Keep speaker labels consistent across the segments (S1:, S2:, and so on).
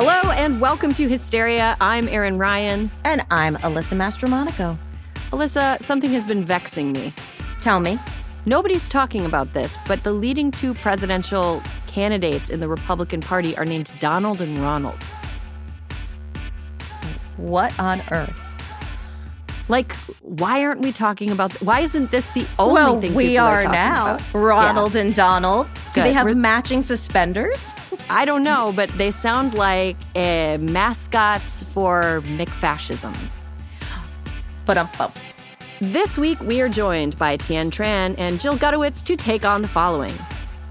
S1: Hello and welcome to Hysteria. I'm Erin Ryan.
S2: And I'm Alyssa Mastromonaco.
S1: Alyssa, something has been vexing me.
S2: Tell me.
S1: Nobody's talking about this, but the leading two presidential candidates in the Republican Party are named Donald and Ronald.
S2: What on earth?
S1: Like, why aren't we talking about? Why isn't this the only
S2: well,
S1: thing
S2: we
S1: are,
S2: are now?
S1: About?
S2: Ronald yeah. and Donald. Do
S1: Good.
S2: they have matching suspenders?
S1: I don't know, but they sound like uh, mascots for McFascism.
S2: But um.
S1: This week, we are joined by Tien Tran and Jill Gutowitz to take on the following.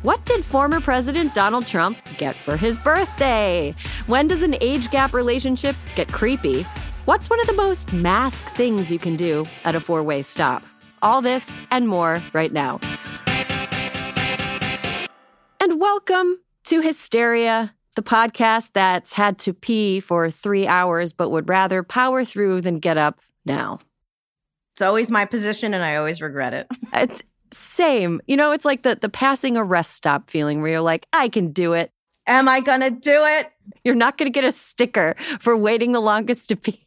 S1: What did former President Donald Trump get for his birthday? When does an age gap relationship get creepy? What's one of the most mask things you can do at a four way stop? All this and more right now. And welcome to Hysteria, the podcast that's had to pee for three hours but would rather power through than get up now.
S2: It's always my position and I always regret it.
S1: It's same. You know, it's like the, the passing a rest stop feeling where you're like, I can do it.
S2: Am I going to do it?
S1: You're not going to get a sticker for waiting the longest to pee.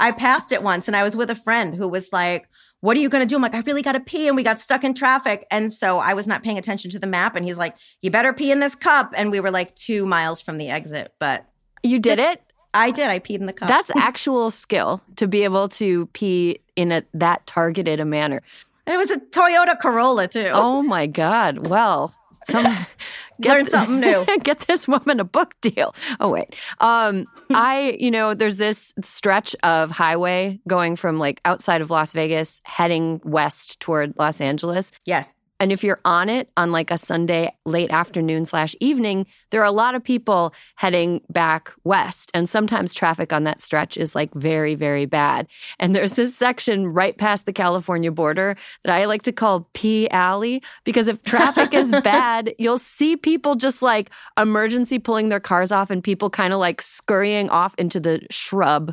S2: I passed it once and I was with a friend who was like, What are you going to do? I'm like, I really got to pee. And we got stuck in traffic. And so I was not paying attention to the map. And he's like, You better pee in this cup. And we were like two miles from the exit. But
S1: you did
S2: just,
S1: it?
S2: I did. I peed in the cup.
S1: That's actual skill to be able to pee in a that targeted a manner.
S2: And it was a Toyota Corolla too.
S1: Oh my God. Well, some
S2: Learn something new.
S1: get this woman a book deal. Oh wait, um, I you know there's this stretch of highway going from like outside of Las Vegas heading west toward Los Angeles.
S2: Yes,
S1: and if you're on it on like a Sunday late afternoon slash evening, there are a lot of people heading back west. And sometimes traffic on that stretch is like very, very bad. And there's this section right past the California border that I like to call P Alley because if traffic is bad, you'll see people just like emergency pulling their cars off and people kind of like scurrying off into the shrub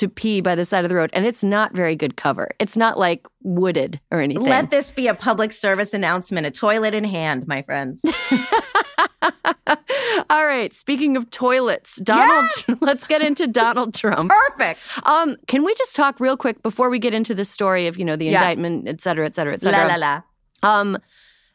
S1: to pee by the side of the road and it's not very good cover. It's not like wooded or anything.
S2: Let this be a public service announcement, a toilet in hand, my friends.
S1: All right, speaking of toilets, Donald
S2: yes!
S1: let's get into Donald Trump.
S2: Perfect.
S1: Um can we just talk real quick before we get into the story of, you know, the
S2: yeah.
S1: indictment, et cetera, et cetera, et cetera.
S2: La la
S1: la. Um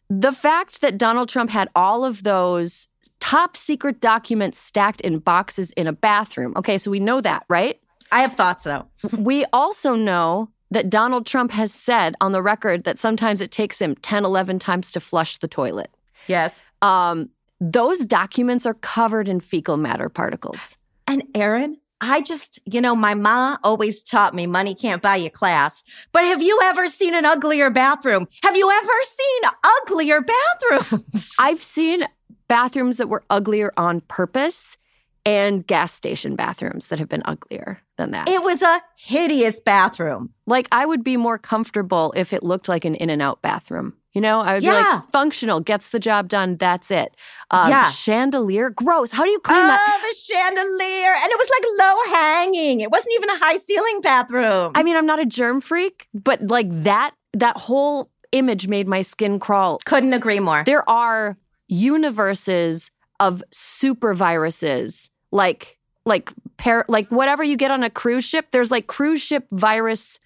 S1: the fact that Donald Trump had all of those top secret documents stacked in boxes in a bathroom. Okay, so we know that, right?
S2: I have thoughts though.
S1: we also know that Donald Trump has said on the record that sometimes it takes him 10, 11 times to flush the toilet.
S2: Yes.
S1: Um, those documents are covered in fecal matter particles.
S2: And Erin, I just, you know, my ma always taught me money can't buy you class. But have you ever seen an uglier bathroom? Have you ever seen uglier bathrooms?
S1: I've seen bathrooms that were uglier on purpose and gas station bathrooms that have been uglier. Than that.
S2: It was a hideous bathroom.
S1: like I would be more comfortable if it looked like an in and out bathroom. You know, I would be like functional, gets the job done, that's it. Uh,
S2: Yeah.
S1: Chandelier, gross. How do you clean
S2: oh,
S1: that?
S2: the chandelier. And it was like low hanging. It wasn't even a high ceiling bathroom.
S1: I mean, I'm not a germ freak, but like that, that whole image made my skin crawl.
S2: couldn't agree more.
S1: There are universes of super viruses, like like par- like whatever you get on a cruise ship. There's like cruise ship virus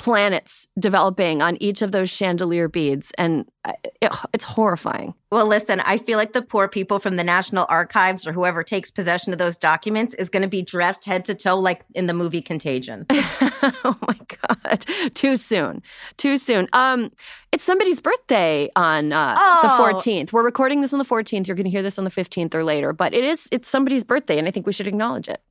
S1: planets developing on each of those chandelier beads, and uh, it, it's horrifying.
S2: Well, listen, I feel like the poor people from the National Archives or whoever takes possession of those documents is going to be dressed head to toe like in the movie Contagion.
S1: oh my god too soon too soon um it's somebody's birthday on uh,
S2: Oh.
S1: the 14th we're recording this on the 14th you're going to hear this on the 15th or later but it is it's somebody's birthday and i think we should acknowledge it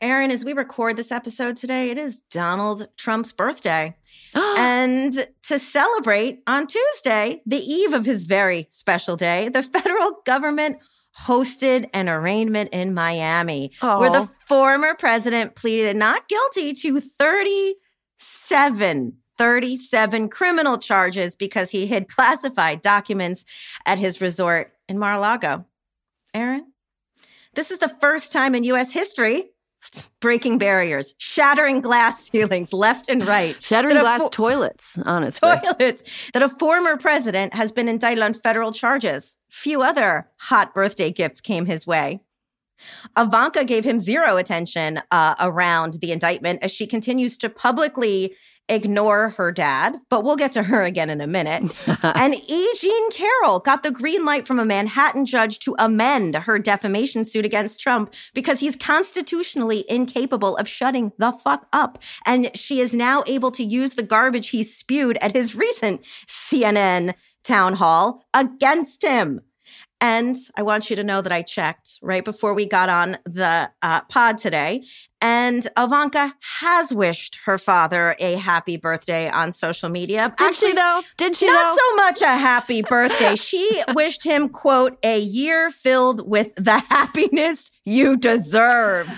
S2: Erin, as we record this episode today, it is Donald Trump's birthday. and to celebrate on Tuesday, the eve of his very special day, the federal government hosted an arraignment in Miami where the former president pleaded not guilty to 37 37 criminal charges because he hid classified documents at his resort in Mar-a-Lago. Erin, this is the first time in US history breaking barriers, shattering glass ceilings left and right,
S1: shattering glass
S2: fo-
S1: toilets honestly
S2: toilets that a former president has been indicted on federal charges. Few other hot birthday gifts came his way. Ivanka gave him zero attention uh, around the indictment as she continues to publicly ignore her dad, but we'll get to her again in a minute. and E. Jean Carroll got the green light from a Manhattan judge to amend her defamation suit against Trump because he's constitutionally incapable of shutting the fuck up. And she is now able to use the garbage he spewed at his recent CNN town hall against him. And I want you to know that I checked right before we got on the uh, pod today. And Ivanka has wished her father a happy birthday on social media.
S1: did she though did she
S2: Not
S1: though
S2: so much a happy birthday. She wished him, quote, a year filled with the happiness you deserve.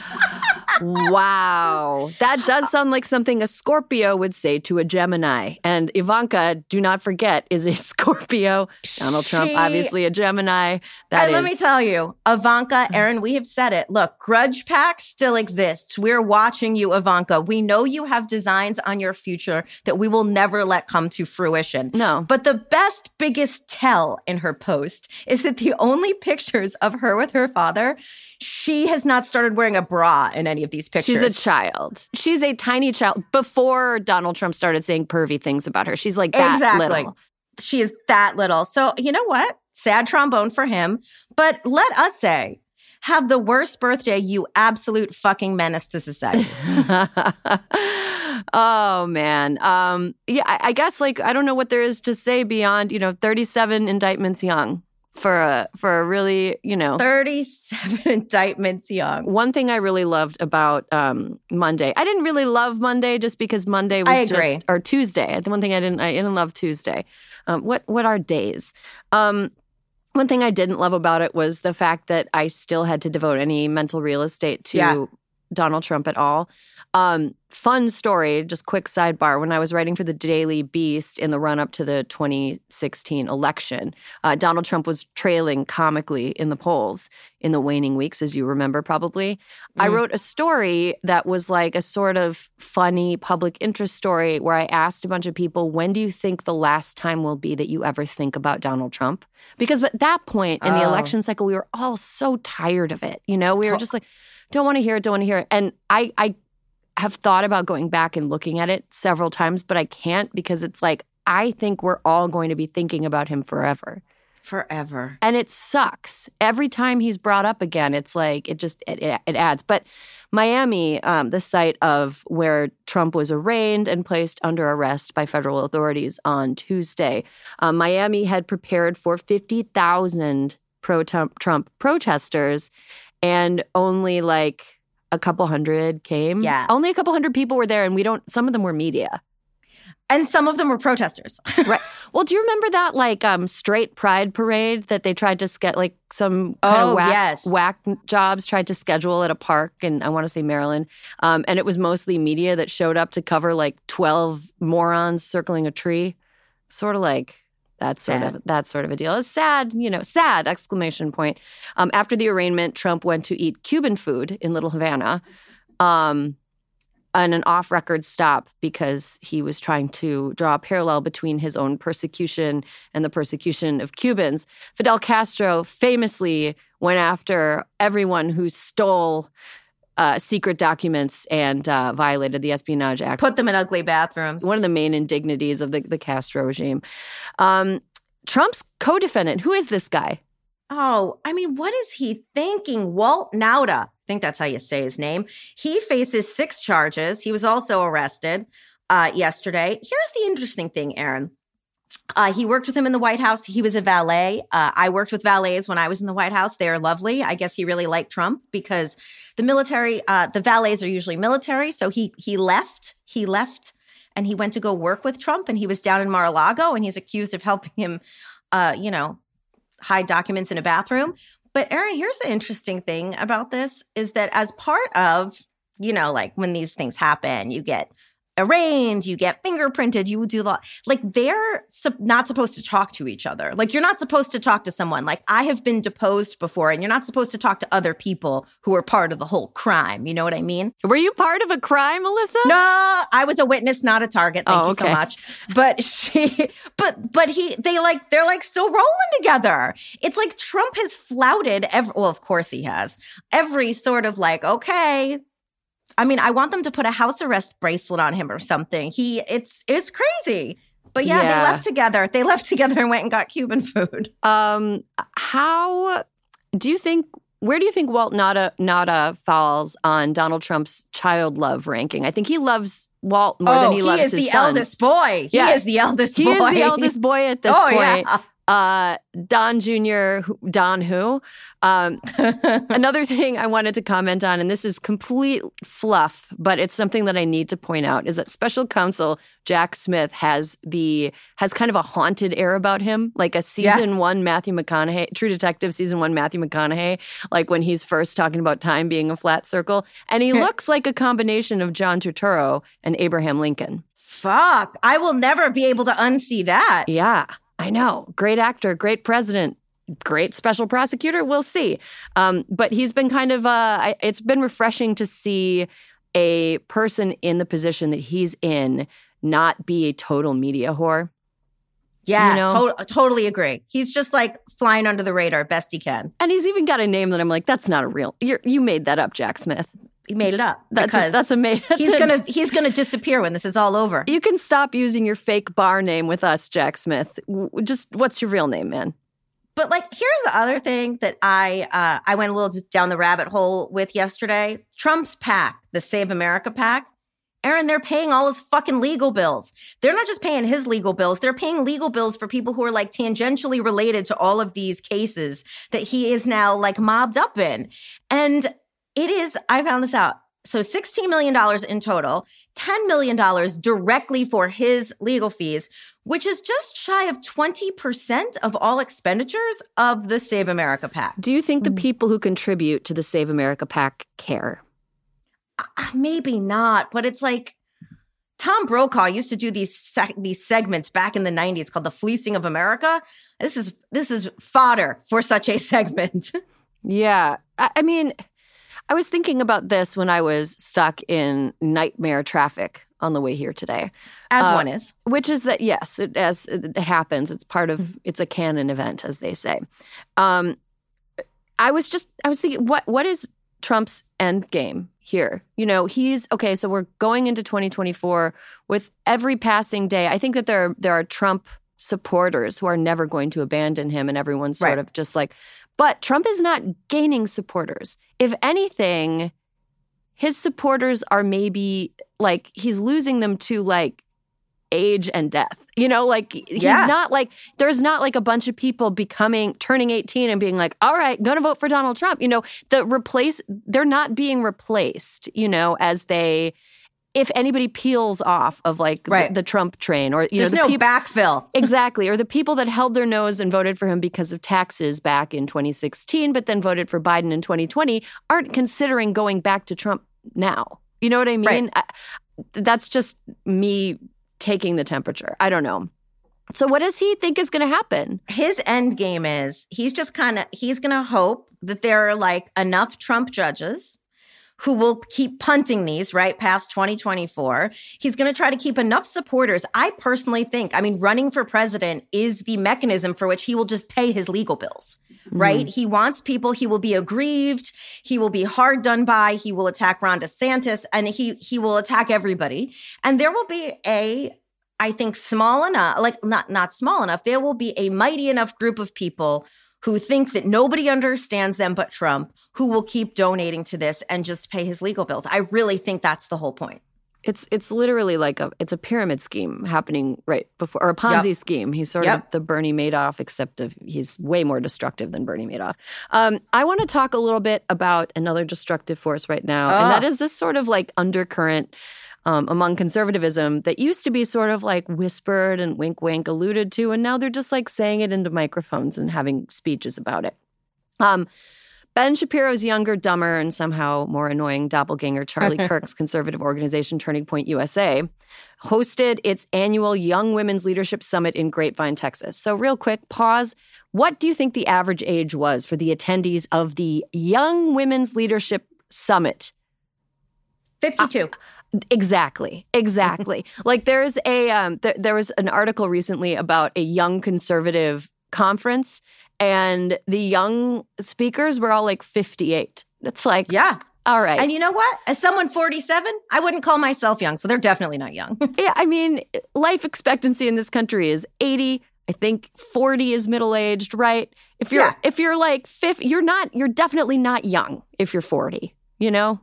S1: wow that does uh, sound like something a scorpio would say to a gemini and ivanka do not forget is a scorpio donald trump obviously a gemini That
S2: and let me tell you, Ivanka, mm. Erin, we have said it. Look, Grudge Pack still exists. We're watching you, Ivanka. We know you have designs on your future that we will never let come to fruition.
S1: no
S2: But the best, biggest tell in her post is that the only pictures of her with her father, she has not started wearing a bra in any of these pictures.
S1: She's a child. She's a tiny child. Before Donald Trump started saying pervy things about her, she's like that
S2: Exactly.
S1: little.
S2: she is that little. So, you know what? Sad trombone for him. But let us say, have the worst birthday, you absolute fucking menace to society.
S1: oh man. Um, yeah, I, I guess like I don't know what there is to say beyond you know 37 indictments young for a for a really you know
S2: 37 indictments young.
S1: One thing I really loved about um, Monday, I didn't really love Monday just because Monday was
S2: I agree.
S1: just or Tuesday. The one thing I didn't, I didn't love Tuesday. Um, what what are days? Um, one thing I didn't love about it was the fact that I still had to devote any mental real estate to
S2: Yeah.
S1: Donald Trump at all. Um, fun story, just quick sidebar. When I was writing for the Daily Beast in the run up to the 2016 election, uh, Donald Trump was trailing comically in the polls in the waning weeks, as you remember probably. I
S2: Mm.
S1: wrote a story that was like a sort of funny public interest story where I asked a bunch of people, when do you think the last time will be that you ever think about Donald Trump? Because at that point in the
S2: Oh.
S1: election cycle, we were all so tired of it. You know, we were just like, don't want to hear it, don't want to hear it. And I, I have thought about going back and looking at it several times, but I can't because it's like, I think we're all going to be thinking about him forever.
S2: Forever.
S1: And it sucks. Every time he's brought up again, it's like, it just, it, it, it adds. But Miami, um, the site of where Trump was arraigned and placed under arrest by federal authorities on Tuesday, uh, Miami had prepared for 50,000 pro Trump protesters, and only like a couple hundred came.
S2: Yeah.
S1: Only a couple hundred people were there, and we don't, some of them were media.
S2: And some of them were protesters. Right.
S1: Well, do you remember that like um straight pride parade that they tried to get like some
S2: Oh,
S1: whack,
S2: yes.
S1: whack jobs tried to schedule at a park in I want to say Maryland, um, and it was mostly media that showed up to cover like twelve morons circling a tree, sort of like that sort
S2: Sad.
S1: of that sort of a deal. It's sad, you know, sad exclamation point. Um, after the arraignment, Trump went to eat Cuban food in Little Havana. Um, on an off record stop because he was trying to draw a parallel between his own persecution and the persecution of Cubans. Fidel Castro famously went after everyone who stole uh, secret documents and uh, violated the Espionage Act.
S2: Put them in ugly bathrooms.
S1: One of the main indignities of the, the Castro regime. Um, Trump's co defendant, who is this guy?
S2: Oh, I mean, what is he thinking? Walt Nauta, I think that's how you say his name. He faces six charges. He was also arrested uh, yesterday. Here's the interesting thing, Erin. Uh, he worked with him in the White House. He was a valet. Uh, I worked with valets when I was in the White House. They are lovely. I guess he really liked Trump because the military, uh, the valets are usually military. So he he left. He left and he went to go work with Trump. And he was down in Mar-a-Lago, and he's accused of helping him, uh, you know, hide documents in a bathroom. But Erin, here's the interesting thing about this is that as part of, you know, like when these things happen, you get arraigned, you get fingerprinted, you do lot like they're sup- not supposed to talk to each other. Like you're not supposed to talk to someone. Like I have been deposed before and you're not supposed to talk to other people who are part of the whole crime. You know what I mean?
S1: Were you part of a crime, Alyssa?
S2: No, I was a witness, not a target. Thank
S1: Oh,
S2: you so much. But she, but but he, they like they're like still rolling together. It's like Trump has flouted every. Well, of course he has every sort of like okay. I mean, I want them to put a house arrest bracelet on him or something. He, it's it's crazy. But yeah,
S1: Yeah.
S2: they left together. They left together and went and got Cuban food.
S1: Um, how do you think? Where do you think Walt Nada Nada falls on Donald Trump's child love ranking? I think he loves Walt more than he, loves his son.
S2: Oh, is the eldest boy.
S1: Yeah.
S2: He is the eldest
S1: He
S2: boy.
S1: is the eldest boy at this
S2: oh
S1: point.
S2: yeah.
S1: Uh, Don Jr. Don who? Um, another thing I wanted to comment on, and this is complete fluff, but it's something that I need to point out, is that Special Counsel Jack Smith has the has kind of a haunted air about him, like a season one Matthew McConaughey, True Detective season one Matthew McConaughey, like when he's first talking about time being a flat circle, and he looks like a combination of John Turturro and Abraham Lincoln.
S2: Fuck. I will never be able to unsee that.
S1: Yeah, I know. Great actor, great president, great special prosecutor. We'll see. Um, but he's been kind of, uh, I, it's been refreshing to see a person in the position that he's in not be a total media whore.
S2: Yeah,
S1: You know?
S2: to- totally agree. He's just like flying under the radar best he can.
S1: And he's even got a name that I'm like, that's not a real. You're, you made that up, Jack Smith.
S2: He made it up.
S1: That's
S2: because
S1: that's amazing.
S2: He's gonna he's gonna disappear when this is all over.
S1: You can stop using your fake bar name with us, Jack Smith. Just what's your real name, man?
S2: But like, here's the other thing that I uh, I went a little down the rabbit hole with yesterday. Trump's PAC, the Save America PAC. Erin, they're paying all his fucking legal bills. They're not just paying his legal bills, they're paying legal bills for people who are like tangentially related to all of these cases that he is now like mobbed up in. And it is, I found this out. So $16 million in total, $10 million directly for his legal fees, which is just shy of 20% of all expenditures of the Save America PAC.
S1: Do you think the people who contribute to the Save America PAC care?
S2: Uh, Maybe not, but it's like Tom Brokaw used to do these sec- these segments back in the 90s called the fleecing of America. This is this is fodder for such a segment.
S1: Yeah. I, I mean, I was thinking about this when I was stuck in nightmare traffic on the way here today,
S2: As
S1: Uh,
S2: one is.
S1: which is that, yes, it, as it happens, it's part of, it's a canon event, as they say. Um, I was just, I was thinking, what, what is Trump's end game here? You know, he's, okay, so we're going into 2024 with every passing day. I think that there are, there are Trump supporters who are never going to abandon him and everyone's sort
S2: Right.
S1: of just like, but Trump is not gaining supporters. If anything, his supporters are maybe like he's losing them to like age and death. You know, like he's
S2: Yeah.
S1: not like there's not like a bunch of people becoming turning 18 and being like, "All right, going to vote for Donald Trump." You know, the replace they're not being replaced, you know, as they if anybody peels off of like
S2: Right.
S1: the, the Trump train or you
S2: There's
S1: know the
S2: no backfill.
S1: exactly or the people that held their nose and voted for him because of taxes back in 2016 but then voted for Biden in 2020 aren't considering going back to Trump now. You know what I mean?
S2: Right.
S1: I, that's just me taking the temperature. I don't know. So what does he think is going to happen?
S2: his end game is he's just kind of he's going to hope that there are like enough Trump judges who will keep punting these right past 2024. He's going to try to keep enough supporters. I personally think, I mean, running for president is the mechanism for which he will just pay his legal bills, mm-hmm. right? He wants people, he will be aggrieved, he will be hard done by, he will attack Ron DeSantis, and he he will attack everybody. And there will be a I think small enough, like not not small enough, there will be a mighty enough group of people who think that nobody understands them but Trump, who will keep donating to this and just pay his legal bills. I really think that's the whole point.
S1: It's it's literally like a it's a pyramid scheme happening right before or a Ponzi scheme. He's sort
S2: Yep.
S1: of the Bernie Madoff, except of he's way more destructive than Bernie Madoff. Um, I want to talk a little bit about another destructive force right now, and that
S2: Ah.
S1: this sort of like undercurrent um, among conservatism that used to be sort of like whispered and wink wink alluded to, and now they're just like saying it into microphones and having speeches about it. Um, Ben Shapiro's younger, dumber, and somehow more annoying doppelganger, Charlie Kirk's conservative organization Turning Point USA, hosted its annual Young Women's Leadership Summit in Grapevine, Texas. So, real quick, pause. What do you think the average age was for the attendees of the Young Women's Leadership Summit?
S2: 52.
S1: Exactly. Exactly. like there's a um th- there was an article recently about a young conservative conference and the young speakers were all like 58. It's like,
S2: yeah.
S1: all right.
S2: And you know what? As someone 47, I wouldn't call myself young, so they're definitely not young.
S1: yeah, I mean, life expectancy in this country is 80. I think 40 is middle-aged, right? If you're
S2: Yeah.
S1: if you're like 50, you're not you're definitely not young if you're 40, you know?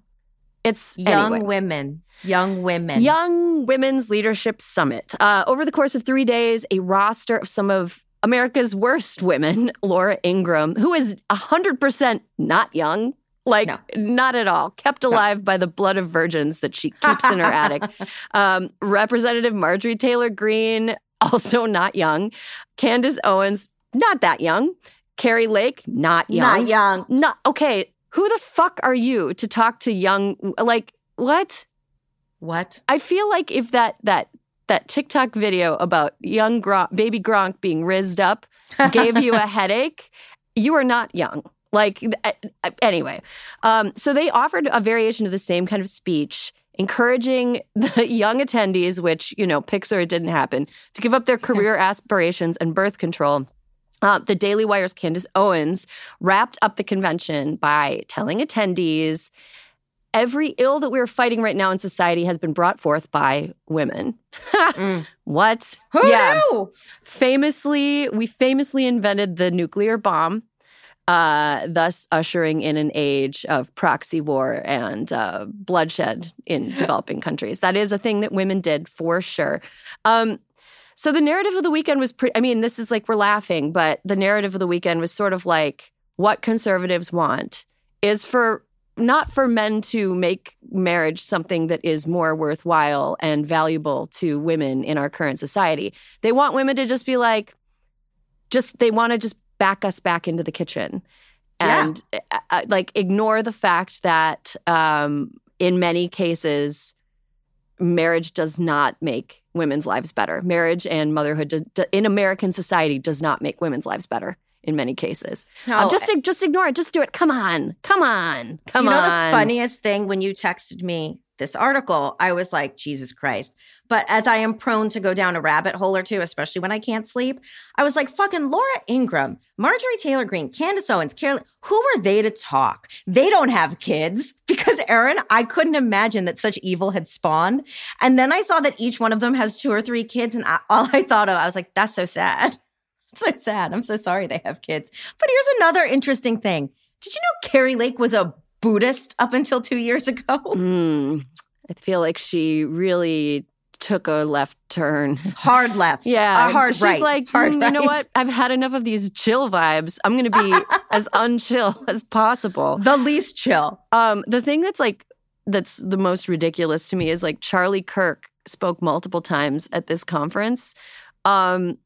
S1: It's
S2: young
S1: anyway.
S2: women. Young women.
S1: Young Women's Leadership Summit. Uh, over the course of three days, a roster of some of America's worst women, Laura Ingraham, who is 100% not young, like
S2: No.
S1: not at all, kept alive by the blood of virgins that she keeps in her attic. Um, Representative Marjorie Taylor Greene, also not young. Candace Owens, not that young. Kari Lake, not young.
S2: Not young.
S1: Not okay. Who the fuck are you to talk to young? Like what?
S2: What?
S1: I feel like if that that that TikTok video about young Gronk, baby Gronk being rizzed up gave you a headache, you are not young. Like anyway, um, so they offered a variation of the same kind of speech, encouraging the young attendees, which you know, Pixar it didn't happen, to give up their career aspirations and birth control. Uh, the Daily Wire's Candace Owens wrapped up the convention by telling attendees every ill that we're fighting right now in society has been brought forth by women.
S2: Mm.
S1: What?
S2: Who
S1: yeah.
S2: knew?
S1: Famously, we famously invented the nuclear bomb, uh, thus ushering in an age of proxy war and uh, bloodshed in developing countries. That is a thing that women did for sure. Um, so the narrative of the weekend was pretty, I mean, this is like we're laughing, but the narrative of the weekend was sort of like what conservatives want is for not for men to make marriage something that is more worthwhile and valuable to women in our current society. They want women to just be like, just, they want to just back us back into the kitchen and uh, uh, like ignore the fact that um, in many cases, marriage does not make women's lives better. Marriage and motherhood do, do- in American society does not make women's lives better in many cases.
S2: No,
S1: Uh, just just ignore it. Just do it. Come on. Come on. Come
S2: Do you know
S1: on.
S2: the funniest thing when you texted me this article? I was like, Jesus Christ. But as I am prone to go down a rabbit hole or two, especially when I can't sleep, I was like, fucking Laura Ingraham, Marjorie Taylor Greene, Candace Owens, Carolyn, who are they to talk? They don't have kids. Because Erin, I couldn't imagine that such evil had spawned. And then I saw that each one of them has two or three kids. And I, all I thought of, I was like, that's so sad. so sad. I'm so sorry they have kids. But here's another interesting thing. Did you know Kari Lake was a Buddhist up until two years ago?
S1: Mm, I feel like she really took a left turn.
S2: Hard left.
S1: Yeah,
S2: A hard
S1: she's
S2: right.
S1: like,
S2: hard
S1: "Mm, you know what? I've had enough of these chill vibes. I'm going to be as unchill as possible.
S2: The least chill.
S1: Um, the thing that's like that's the most ridiculous to me is like Charlie Kirk spoke multiple times at this conference. Um,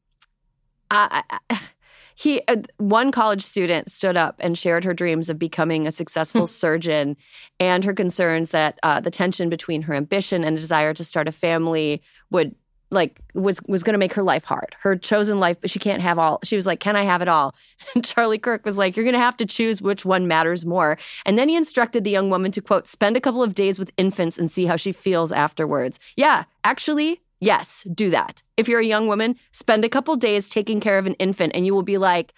S1: I, I, he uh, one college student stood up and shared her dreams of becoming a successful surgeon and her concerns that uh, the tension between her ambition and desire to start a family would like was was going to make her life hard. Her chosen life but she can't have all she was like can i have it all? And charlie kirk was like you're going to have to choose which one matters more. And then he instructed the young woman to quote spend a couple of days with infants and see how she feels afterwards. Yeah actually yes do that if you're a young woman spend a couple days taking care of an infant and you will be like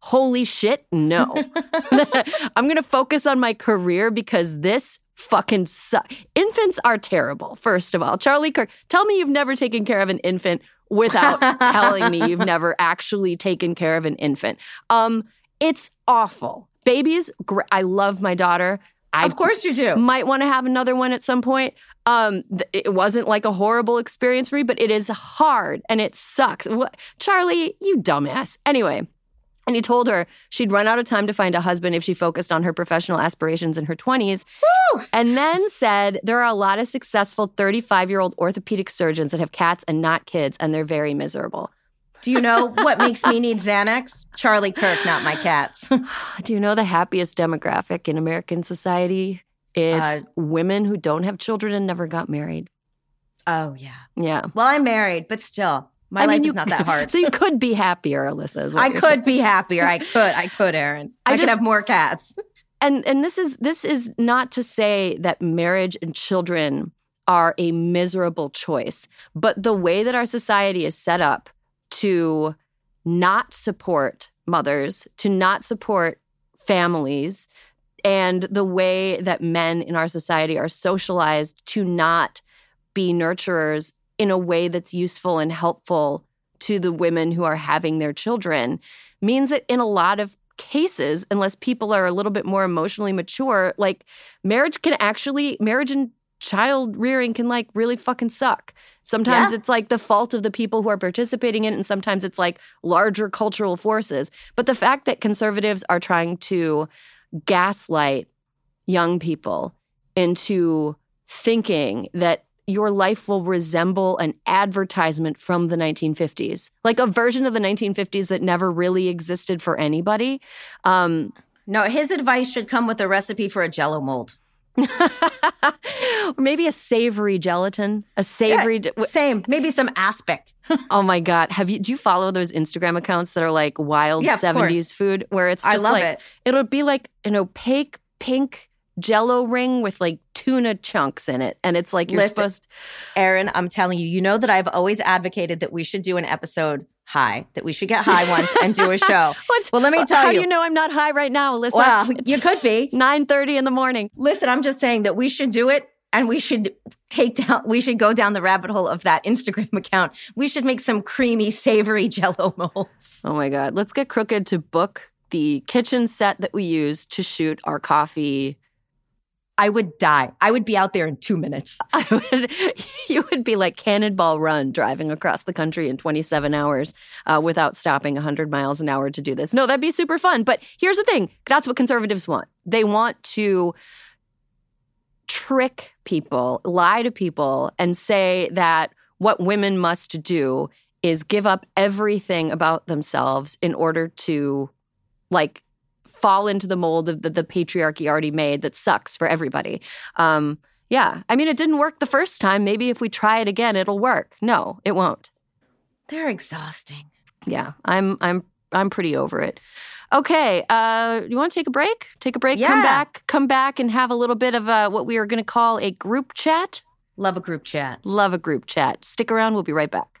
S1: holy shit no i'm going to focus on my career because this fucking suck. Infants are terrible, first of all. Charlie Kirk, tell me you've never taken care of an infant without telling me you've never actually taken care of an infant. Um, it's awful. Babies, gr- I love my daughter. I
S3: of course you do.
S1: Might want to have another one at some point. Um, th- it wasn't like a horrible experience for me, but it is hard and it sucks. What? Charlie, you dumbass. Anyway, and he told her she'd run out of time to find a husband if she focused on her professional aspirations in her 20s. Woo! And then said there are a lot of successful 35 year old orthopedic surgeons that have cats and not kids, and they're very miserable.
S3: Do you know what makes me need Xanax? Charlie Kirk, not my cats.
S1: Do you know the happiest demographic in American society? It's uh, women who don't have children and never got married.
S3: Oh, yeah.
S1: Yeah.
S3: Well, I'm married, but still. My I life mean, you, is not that hard.
S1: So you could be happier, Alyssa.
S3: I could saying. be happier. I could. I could, Erin. I, I just, could have more cats.
S1: And and this is this is not to say that marriage and children are a miserable choice, but the way that our society is set up to not support mothers, to not support families, and the way that men in our society are socialized to not be nurturers in a way that's useful and helpful to the women who are having their children means that in a lot of cases unless people are a little bit more emotionally mature like marriage can actually marriage and child rearing can like really fucking suck sometimes yeah. it's like the fault of the people who are participating in it and sometimes it's like larger cultural forces but the fact that conservatives are trying to gaslight young people into thinking that your life will resemble an advertisement from the 1950s, like a version of the 1950s that never really existed for anybody. Um,
S3: no, his advice should come with a recipe for a jello mold.
S1: Or maybe a savory gelatin, a savory
S3: yeah, same, maybe some aspic.
S1: oh my god, have you do you follow those Instagram accounts that are like wild yeah, 70s food where it's just like
S3: it.
S1: it'll be like an opaque pink jello ring with like tuna chunks in it. And it's like you're
S3: Listen,
S1: supposed
S3: Erin, I'm telling you, you know that I've always advocated that we should do an episode high, that we should get high once and do a show. well, let me tell
S1: how
S3: you.
S1: How do you know I'm not high right now, Alyssa?
S3: Well, you could be.
S1: 9.30 in the morning.
S3: Listen, I'm just saying that we should do it and we should take down we should go down the rabbit hole of that instagram account we should make some creamy savory jello molds
S1: oh my god let's get crooked to book the kitchen set that we use to shoot our coffee
S3: I would die. I would be out there in two minutes.
S1: I would, you would be like Cannonball Run driving across the country in 27 hours uh, without stopping 100 miles an hour to do this. No, that'd be super fun. But here's the thing that's what conservatives want. They want to trick people, lie to people, and say that what women must do is give up everything about themselves in order to like fall into the mold of the, the patriarchy already made that sucks for everybody. Um, yeah, I mean, it didn't work the first time. Maybe if we try it again, it'll work. No, it won't.
S3: They're exhausting.
S1: Yeah, I'm I'm I'm pretty over it. Okay, uh, you want to take a break? Take a break.
S3: Yeah.
S1: Come back. Come back and have a little bit of a, what we are going to call a group chat.
S3: Love a group chat.
S1: Love a group chat. Stick around. We'll be right back.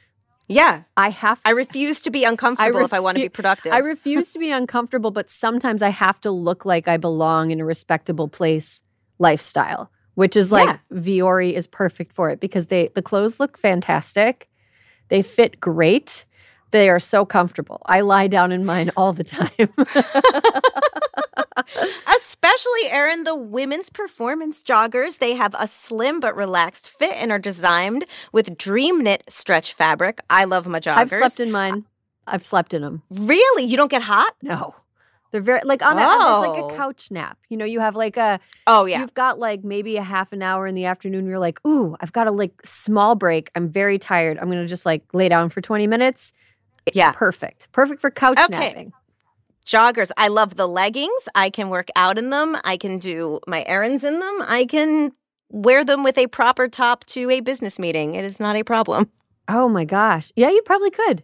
S2: Yeah,
S4: I have to,
S2: I refuse to be uncomfortable if I want to be productive.
S4: I refuse to be uncomfortable, but sometimes I have to look like I belong in a respectable place lifestyle, which is like Vuori is perfect for it because they the clothes look fantastic. They fit great. They are so comfortable. I lie down in mine all the time.
S2: Especially, Erin, the women's performance joggers. They have a slim but relaxed fit and are designed with dream knit stretch fabric. I love my joggers.
S4: I've slept in mine. I've slept in them.
S2: Really? You don't get hot?
S4: No. They're very like on a, it's like
S2: Oh.
S4: a couch nap. You know, you have like a
S2: Oh, yeah.
S4: You've got like maybe a half an hour in the afternoon. You're like, ooh, I've got a like small break. I'm very tired. I'm gonna just like lay down for 20 minutes.
S2: Yeah.
S4: Perfect. Perfect for couch
S2: Okay.
S4: napping.
S2: Joggers. I love the leggings. I can work out in them. I can do my errands in them. I can wear them with a proper top to a business meeting. It is not a problem.
S4: Oh my gosh. Yeah, you probably could.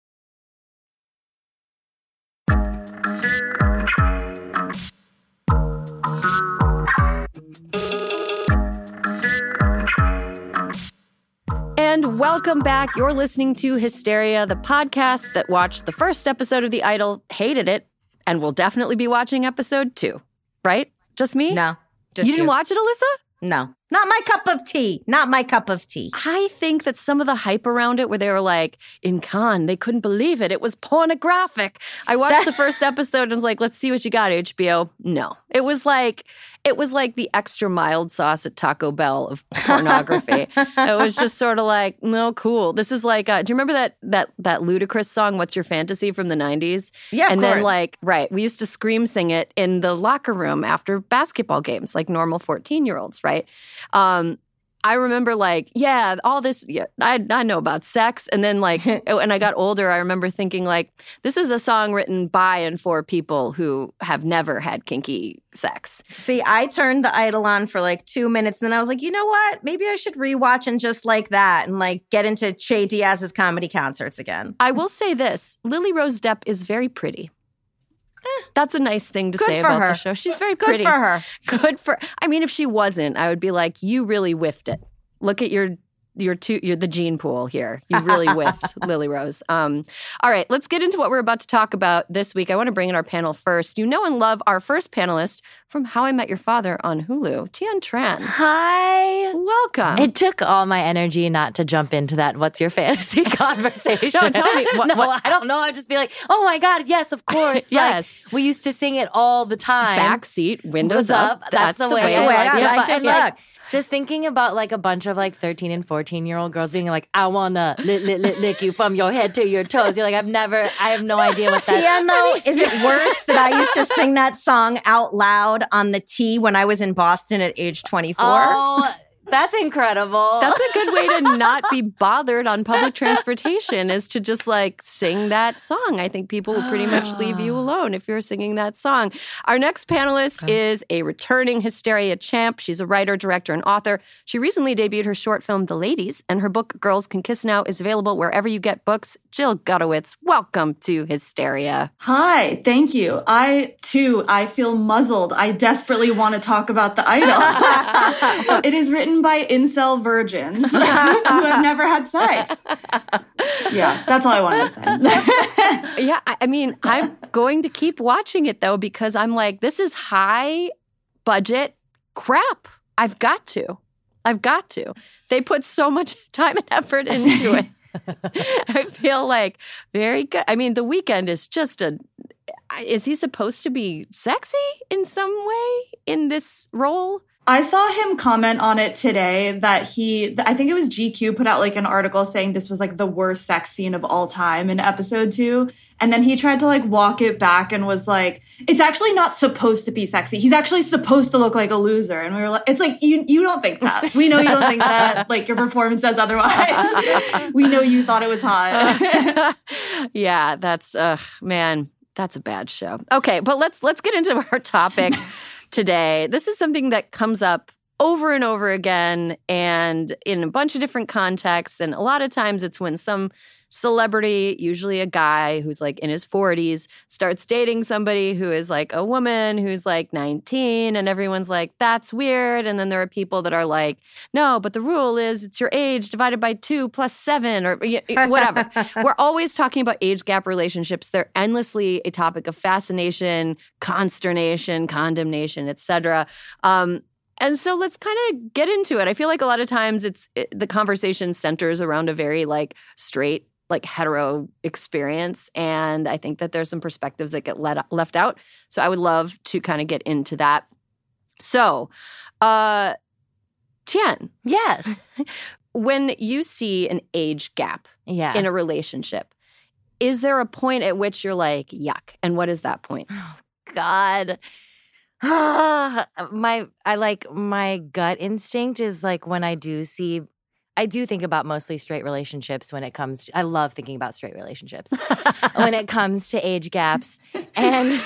S1: And welcome back. You're listening to Hysteria, the podcast that watched the first episode of The Idol, hated it, and will definitely be watching episode two. Right? Just me?
S3: No, just
S1: you didn't watch it, Alyssa?
S3: No, not my cup of tea. Not my cup of tea.
S1: I think that some of the hype around it, where they were like, in Cannes, they couldn't believe it. It was pornographic. I watched the first episode and was like, let's see what you got, HBO. No. It was like, it was like the extra mild sauce at Taco Bell of pornography. it was just sort of like, no, cool. This is like, uh, do you remember that that that Ludacris song, "What's Your Fantasy" from the '90s?
S3: Yeah, of
S1: and then like, right, we used to scream sing it in the locker room after basketball games, like normal fourteen-year-olds, right? Um, I remember like, yeah, all this, yeah, I, I know about sex. And then like, oh, when I got older, I remember thinking like, this is a song written by and for people who have never had kinky sex.
S3: See, I turned the idol on for like two minutes, and then I was like, you know what? Maybe I should rewatch and just like that, and like get into Che Diaz's comedy concerts again.
S1: I will say this Lily Rose Depp is very pretty. That's a nice thing to
S3: Good
S1: say
S3: for
S1: about
S3: her.
S1: the show. She's very
S3: Good
S1: pretty.
S3: for her.
S1: Good for. I mean, if she wasn't, I would be like, you really whiffed it. Look at your your two you're the gene pool here. You really whiffed, Lily Rose. Um, all right, let's get into what we're about to talk about this week. I want to bring in our panel first. You know and love our first panelist from How I Met Your Father on Hulu, Tien Tran.
S5: Hi.
S1: Welcome.
S5: It took all my energy not to jump into that what's your fantasy conversation.
S1: No, tell me, what-
S5: no,
S1: what-
S5: I don't know. I'd just be like, oh my God, yes, of course. Like,
S1: Yes.
S5: we used to sing it all the time.
S1: Back seat, windows
S5: Was
S1: up.
S5: That's, the way,
S3: That's the way I
S5: it.
S3: liked it.
S5: and, like,
S3: Look.
S5: Just thinking about like a bunch of like 13 and 14 year old girls being like, I wanna lick, lick, lick, lick you from your head to your toes. You're like, I've never, I have no idea what that
S3: Tien, though, is it worse that I used to sing that song out loud on the T when I was in Boston at age 24?
S5: Oh, that's incredible.
S1: That's a good way to not be bothered on public transportation is to just like sing that song. I think people will pretty much leave you alone if you're singing that song. Our next panelist is a returning Hysteria champ. She's a writer, director, and author. She recently debuted her short film, The Ladies, and her book, Girls Can Kiss Now, is available wherever you get books. Jill Gutowitz, welcome to Hysteria.
S6: Hi, thank you. I too, I feel muzzled. I desperately want to talk about the idol. it is written by incel virgins who have never had sex. Yeah, that's all I wanted to say.
S1: Yeah, I, I mean, I'm going to keep watching it though because I'm like, this is high budget crap. I've got to. I've got to. They put so much time and effort into it. I feel like very good. I mean, the Weeknd is just a. Is he supposed to be sexy in some way in this role?
S6: I saw him comment on it today that he, I think it was GQ put out like an article saying this was like the worst sex scene of all time in episode two. And then he tried to like walk it back and was like, it's actually not supposed to be sexy. He's actually supposed to look like a loser. And we were like, it's like, you, you don't think that. We know you don't think that. Like your performance says otherwise. we know you thought it was hot.
S1: yeah, that's uh man, that's a bad show. Okay, but let's let's get into our topic today. This is something that comes up over and over again and in a bunch of different contexts and a lot of times it's when some celebrity, usually a guy who's like in his 40s, starts dating somebody who is like a woman who's like 19 and everyone's like that's weird and then there are people that are like no, but the rule is it's your age divided by 2 plus 7 or whatever. We're always talking about age gap relationships. They're endlessly a topic of fascination, consternation, condemnation, etc. Um, and so let's kind of get into it. I feel like a lot of times it's it, the conversation centers around a very like straight, like hetero experience, and I think that there's some perspectives that get let, left out. So I would love to kind of get into that. So, uh, Tien,
S5: yes.
S1: when you see an age gap
S5: Yeah.
S1: in a relationship. is there a point at which you're like, yuck? And what is that point?
S5: oh, God. my I like my gut instinct is like when I do see I do think about mostly straight relationships when it comes to, I love thinking about straight relationships when it comes to age gaps and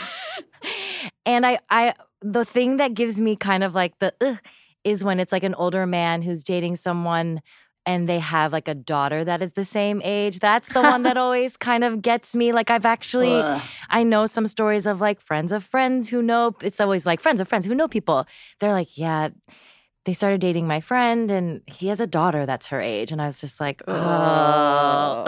S5: and I I the thing that gives me kind of like the ugh, is when it's like an older man who's dating someone and they have like a daughter that is the same age. That's the one that always kind of gets me. Like I've actually
S1: Ugh.
S5: I know some stories of like friends of friends who know it's always like friends of friends who know people. They're like, yeah, they started dating my friend and he has a daughter that's her age. And I was just like, oh.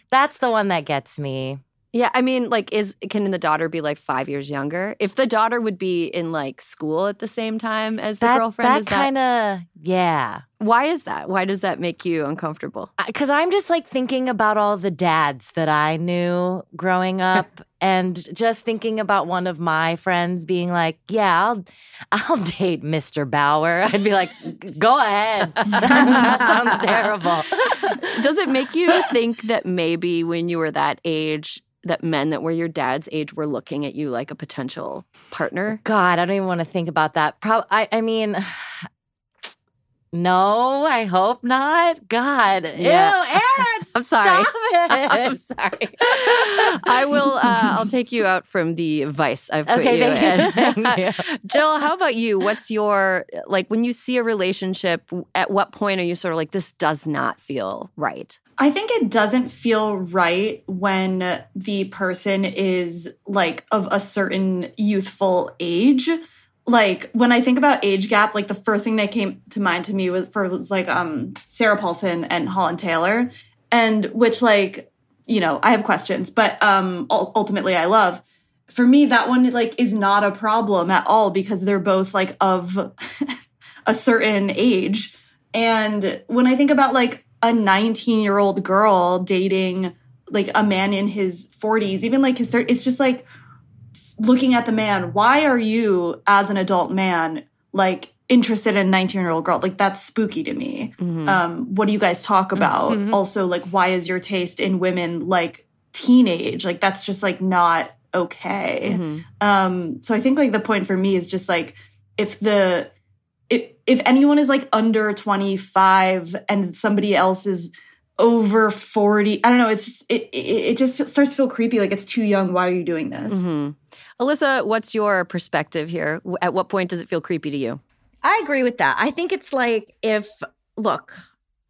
S5: that's the one that gets me.
S1: Yeah, I mean, like, is can the daughter be like five years younger? If the daughter would be in like school at the same time as the
S5: That,
S1: girlfriend,
S5: that kind of, yeah.
S1: why is that? Why does that make you uncomfortable?
S5: Uh, because I'm just like thinking about all the dads that I knew growing up and just thinking about one of my friends being like, yeah, I'll, I'll date Mr. Bauer. I'd be like, go ahead. that sounds terrible.
S1: Does it make you think that maybe when you were that age, that men that were your dad's age were looking at you like a potential partner?
S5: God, I don't even want to think about that. Pro- I, I mean, no, I hope not. God,
S1: Yeah.
S5: ew, Erin,
S1: I'm sorry.
S5: Stop it.
S1: I'm sorry. I will. Uh, I'll take you out from the vice I've put
S5: Okay,
S1: you
S5: thank
S1: in.
S5: You.
S1: Jill, how about you? What's your like when you see a relationship? At what point are you sort of like this does not feel right?
S6: I think it doesn't feel right when the person is like of a certain youthful age. Like when I think about age gap, like the first thing that came to mind to me was for was like um Sarah Paulson and Holland Taylor, and which like you know I have questions, but um ultimately I love. For me, that one like is not a problem at all because they're both like of a certain age. And when I think about like a 19 year old girl dating like a man in his 40s, even like his 30s, it's just like looking at the man. Why are you, as an adult man, like interested in a 19 year old girl? Like that's spooky to me. Um, what do you guys talk about? Also, like, why is your taste in women like teenage? Like, that's just like not okay. Um, so I think like the point for me is just like if the if if anyone is like under 25 and somebody else is over 40 i don't know it's just it it, it just starts to feel creepy like it's too young why are you doing this
S1: Mm-hmm. Alyssa, what's your perspective here? At what point does it feel creepy to you?
S2: I agree with that. I think it's like if look,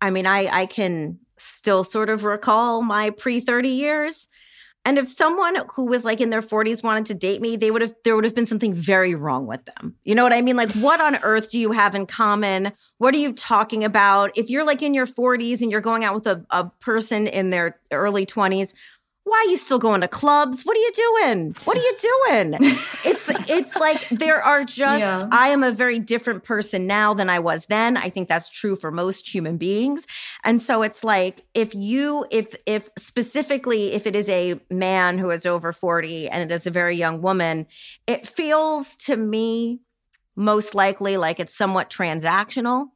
S2: I mean, I I can still sort of recall my pre 30 years. And if someone who was like in their 40s wanted to date me, they would have there would have been something very wrong with them. You know what I mean? Like what on earth do you have in common? What are you talking about? If you're like in your 40s and you're going out with a, a person in their early 20s, why are you still going to clubs? What are you doing? What are you doing? it's it's like there are just
S6: Yeah.
S2: I am a very different person now than I was then. I think that's true for most human beings. And so it's like if you if if specifically if it is a man who is over 40 and it is a very young woman, it feels to me most likely like it's somewhat transactional.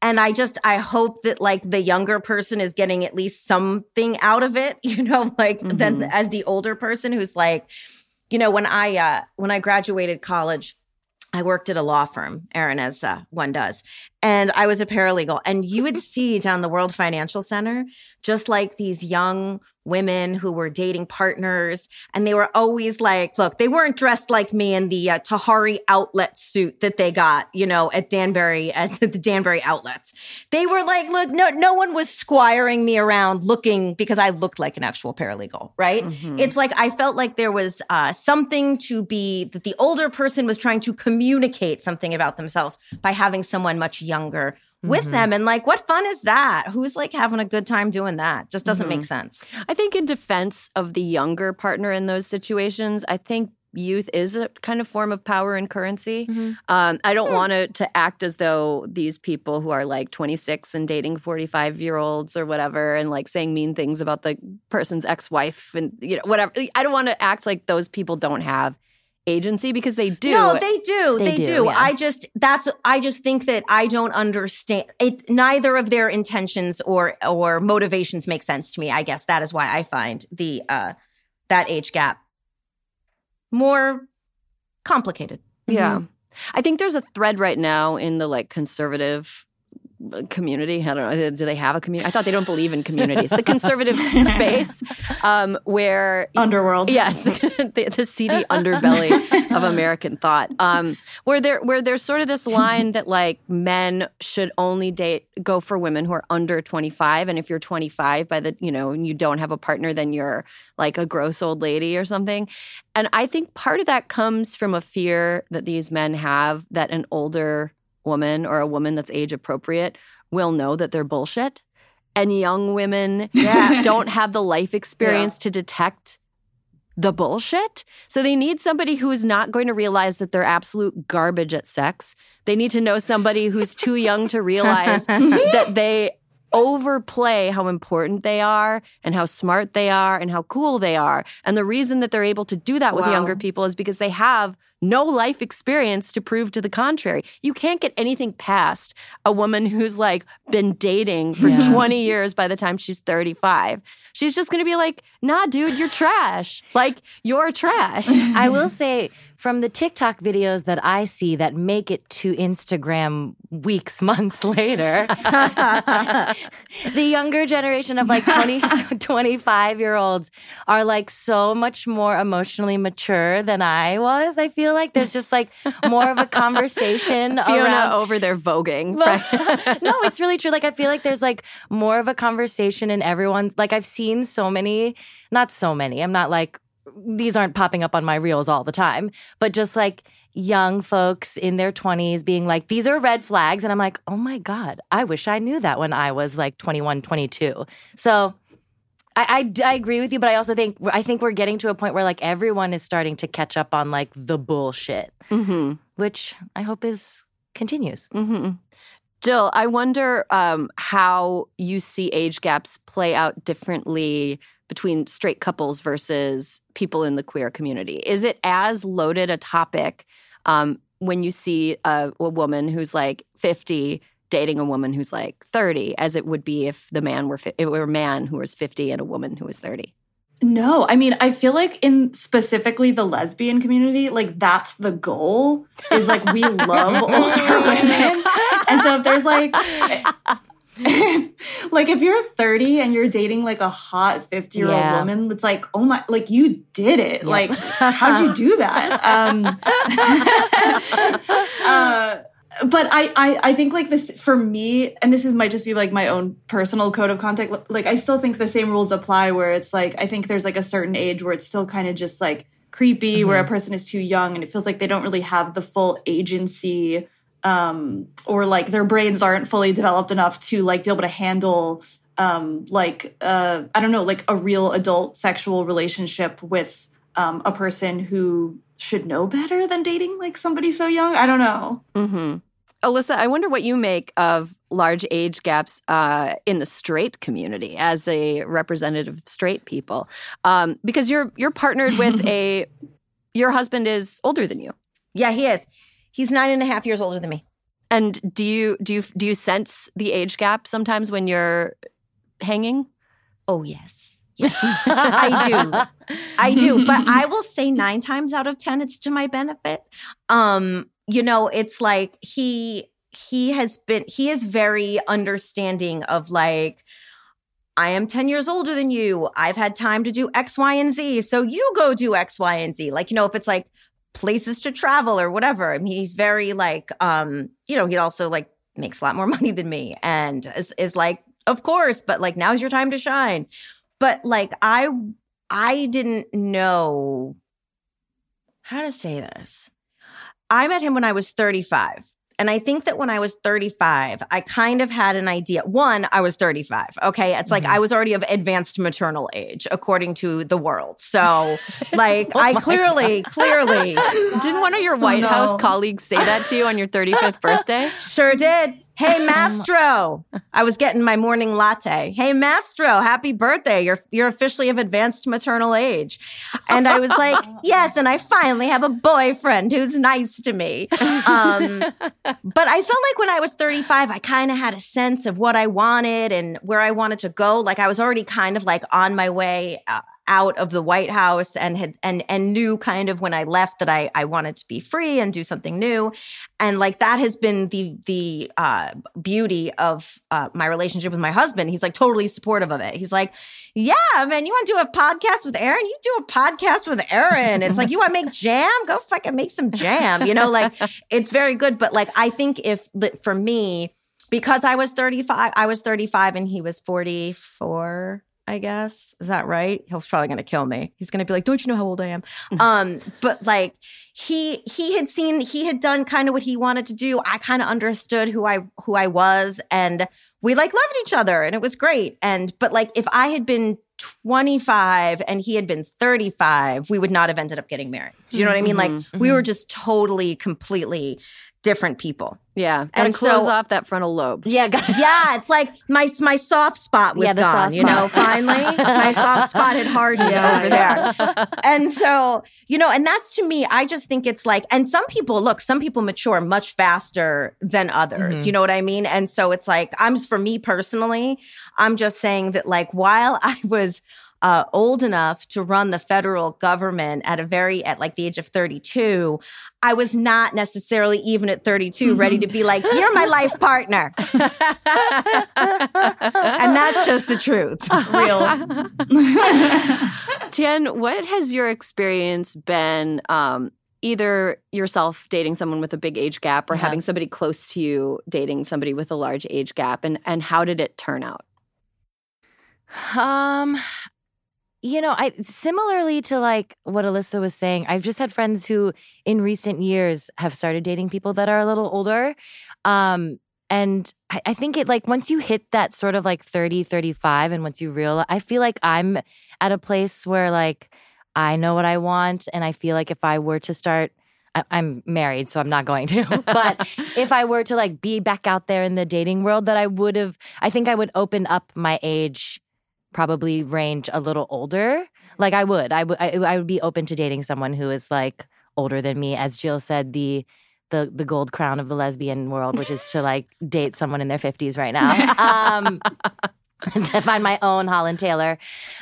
S2: And I just I hope that like the younger person is getting at least something out of it, you know, like than
S1: Mhm.
S2: as the older person who's like, you know, when I uh when I graduated college, I worked at a law firm, Erin, as uh, one does. And I was a paralegal. And you would see down the World Financial Center just like these young women who were dating partners. And they were always like, look, they weren't dressed like me in the uh, Tahari outlet suit that they got, you know, at Danbury, at the Danbury outlets. They were like, look, no, no one was squiring me around looking because I looked like an actual paralegal, right?
S1: Mhm.
S2: It's like I felt like there was uh, something to be that the older person was trying to communicate something about themselves by having someone much younger with
S1: Mm-hmm.
S5: Mhm.
S2: them. And like, what fun is that? Who's like having a good time doing that? Just doesn't make sense.
S1: I think in defense of the younger partner in those situations, I think youth is a kind of form of power and currency.
S5: Mhm.
S1: Um, I don't want it to act as though these people who are like 26 and dating 45 year olds or whatever and like saying mean things about the person's ex wife and you know whatever. I don't want to act like those people don't have agency because they do.
S2: No, they do.
S5: They
S2: They,
S5: do,
S2: do.
S5: yeah.
S2: I just that's I just think that I don't understand it neither of their intentions or or motivations make sense to me. I guess that is why I find the uh that age gap more complicated.
S1: Yeah. I think there's a thread right now in the like conservative community. I don't know. Do they have a community? I thought they don't believe in communities. The conservative space um, where
S6: Underworld.
S1: Yes, the, the seedy underbelly of American thought. Um, where there, where there's sort of this line that like men should only date, go for women who are under 25, and if you're 25 by the, you know, and you don't have a partner, then you're like a gross old lady or something. And I think part of that comes from a fear that these men have that an older woman or a woman that's age appropriate will know that they're bullshit. And young women
S2: Yeah.
S1: don't have the life experience to detect the bullshit. So they need somebody who is not going to realize that they're absolute garbage at sex. They need to know somebody who's too young to realize that they overplay how important they are and how smart they are and how cool they are. And the reason that they're able to do that with
S2: Wow.
S1: younger people is because they have no life experience to prove to the contrary. You can't get anything past a woman who's like been dating for
S5: Yeah.
S1: 20 years by the time she's 35. She's just going to be like, "Nah, dude, you're trash. Like, you're trash."
S5: I will say from the TikTok videos that I see that make it to Instagram weeks, months later, the younger generation of like 20, 25 year olds are like so much more emotionally mature than I was. I feel like there's just like more of a conversation
S1: Fiona
S5: around
S1: over there voguing.
S5: Well, no, it's really true. Like I feel like there's like more of a conversation in everyone's like I've seen so many, not so many. I'm not like these aren't popping up on my reels all the time, but just like young folks in their 20s being like these are red flags and I'm like, "Oh my god, I wish I knew that when I was like 21, 22." So I, I, I agree with you, but I also think I think we're getting to a point where like everyone is starting to catch up on like the bullshit,
S1: hmm
S5: which I hope is continues.
S1: hmm Jill, I wonder um, how you see age gaps play out differently between straight couples versus people in the queer community. Is it as loaded a topic um, when you see a, a woman who's like 50 dating a woman who's like 30 as it would be if the man were fi- it were a man who was 50 and a woman who was 30?
S6: No, I mean, I feel like in specifically the lesbian community, like that's the goal is like we love older women. And so if there's like, like if you're 30 and you're dating like a hot 50 year old
S5: Yeah.
S6: woman, it's like, oh my, like you did it. Like, how'd you do that? Um, uh, but I, I I think like this for me, and this is might just be like my own personal code of conduct. Like I still think the same rules apply. Where it's like I think there's like a certain age where it's still kind of just like creepy, where a person is too young and it feels like they don't really have the full agency, um, or like their brains aren't fully developed enough to like be able to handle um like uh i don't know like a real adult sexual relationship with um a person who should know better than dating like somebody so young? I don't know.
S1: Hmm Alyssa, I wonder what you make of large age gaps uh, in the straight community as a representative of straight people, um, because you're you're partnered with a your husband is older than you,
S2: Yeah, he is. He's nine and a half years older than me.
S1: and do you do you do you sense the age gap sometimes when you're hanging?
S2: Oh, yes. Yes. I do. I do. But I will say nine times out of 10, it's to my benefit. Um, you know, it's like he, he has been, he is very understanding of like, I am 10 years older than you. I've had time to do X, Y, and Z. So you go do X, Y, and Z. Like, you know, if it's like places to travel or whatever. I mean, he's very like, um, you know, he also like makes a lot more money than me and is, is like, of course, but like now's your time to shine. But like I I didn't know how to say this. I met him when I was 35. And I think that when I was 35, I kind of had an idea. One, I was 35. Okay. It's like mm-hmm. I was already of advanced maternal age, according to the world. So, like, oh I clearly, clearly
S1: Didn't one of your White oh,
S6: no.
S1: House colleagues say that to you on your 35th birthday?
S2: sure did. Hey, Mastro. I was getting my morning latte. Hey, Mastro, happy birthday. You're, you're officially of advanced maternal age. And I was like, yes. And I finally have a boyfriend who's nice to me. Um, but I felt like when I was 35, I kind of had a sense of what I wanted and where I wanted to go. Like I was already kind of like on my way. Uh, out of the White House and had and and knew kind of when I left that I I wanted to be free and do something new, and like that has been the the uh, beauty of uh, my relationship with my husband. He's like totally supportive of it. He's like, yeah, man, you want to do a podcast with Erin? You do a podcast with Erin. It's like you want to make jam? Go fucking make some jam. You know, like it's very good. But like I think if for me because I was 35, I was 35 and he was 44 I guess. Is that right? He's probably going to kill me. He's going to be like, "Don't you know how old I am?" um, but like he he had seen he had done kind of what he wanted to do. I kind of understood who I who I was and we like loved each other and it was great. And but like if I had been 25 and he had been 35, we would not have ended up getting married. Do you know what I mean? Like
S1: Mhm,
S2: we were just totally completely different people.
S1: Yeah. Gotta
S2: And
S1: close
S2: so-
S1: off that frontal lobe.
S5: Yeah, got-
S2: Yeah, it's like my my soft spot was
S5: Yeah,
S2: gone. You know, finally my soft spot had hardened
S1: Yeah,
S2: over there. And so, you know, and that's to me, I just think it's like, and some people look, some people mature much faster than others.
S5: Mhm.
S2: You know what I mean? And so it's like, I'm for me personally, I'm just saying that like while I was uh, old enough to run the federal government at a very at like the age of 32 i was not necessarily even at 32 ready to be like you're my life partner and that's just the truth
S6: Real.
S1: Tien, what has your experience been um, either yourself dating someone with a big age gap or
S5: Yeah.
S1: having somebody close to you dating somebody with a large age gap and and how did it turn out?
S5: Um, you know, I similarly to like what Alyssa was saying, I've just had friends who in recent years have started dating people that are a little older. Um, and I, I think it like once you hit that sort of like 30, 35, and once you realize, I feel like I'm at a place where like I know what I want. And I feel like if I were to start, I, I'm married, so I'm not going to, but if I were to like be back out there in the dating world, that I would have, I think I would open up my age probably range a little older. Like I would, I would, I, I would be open to dating someone who is like older than me. As Jill said, the the the gold crown of the lesbian world, which is to like date someone in their fifties right now. Um, to find my own Holland Taylor.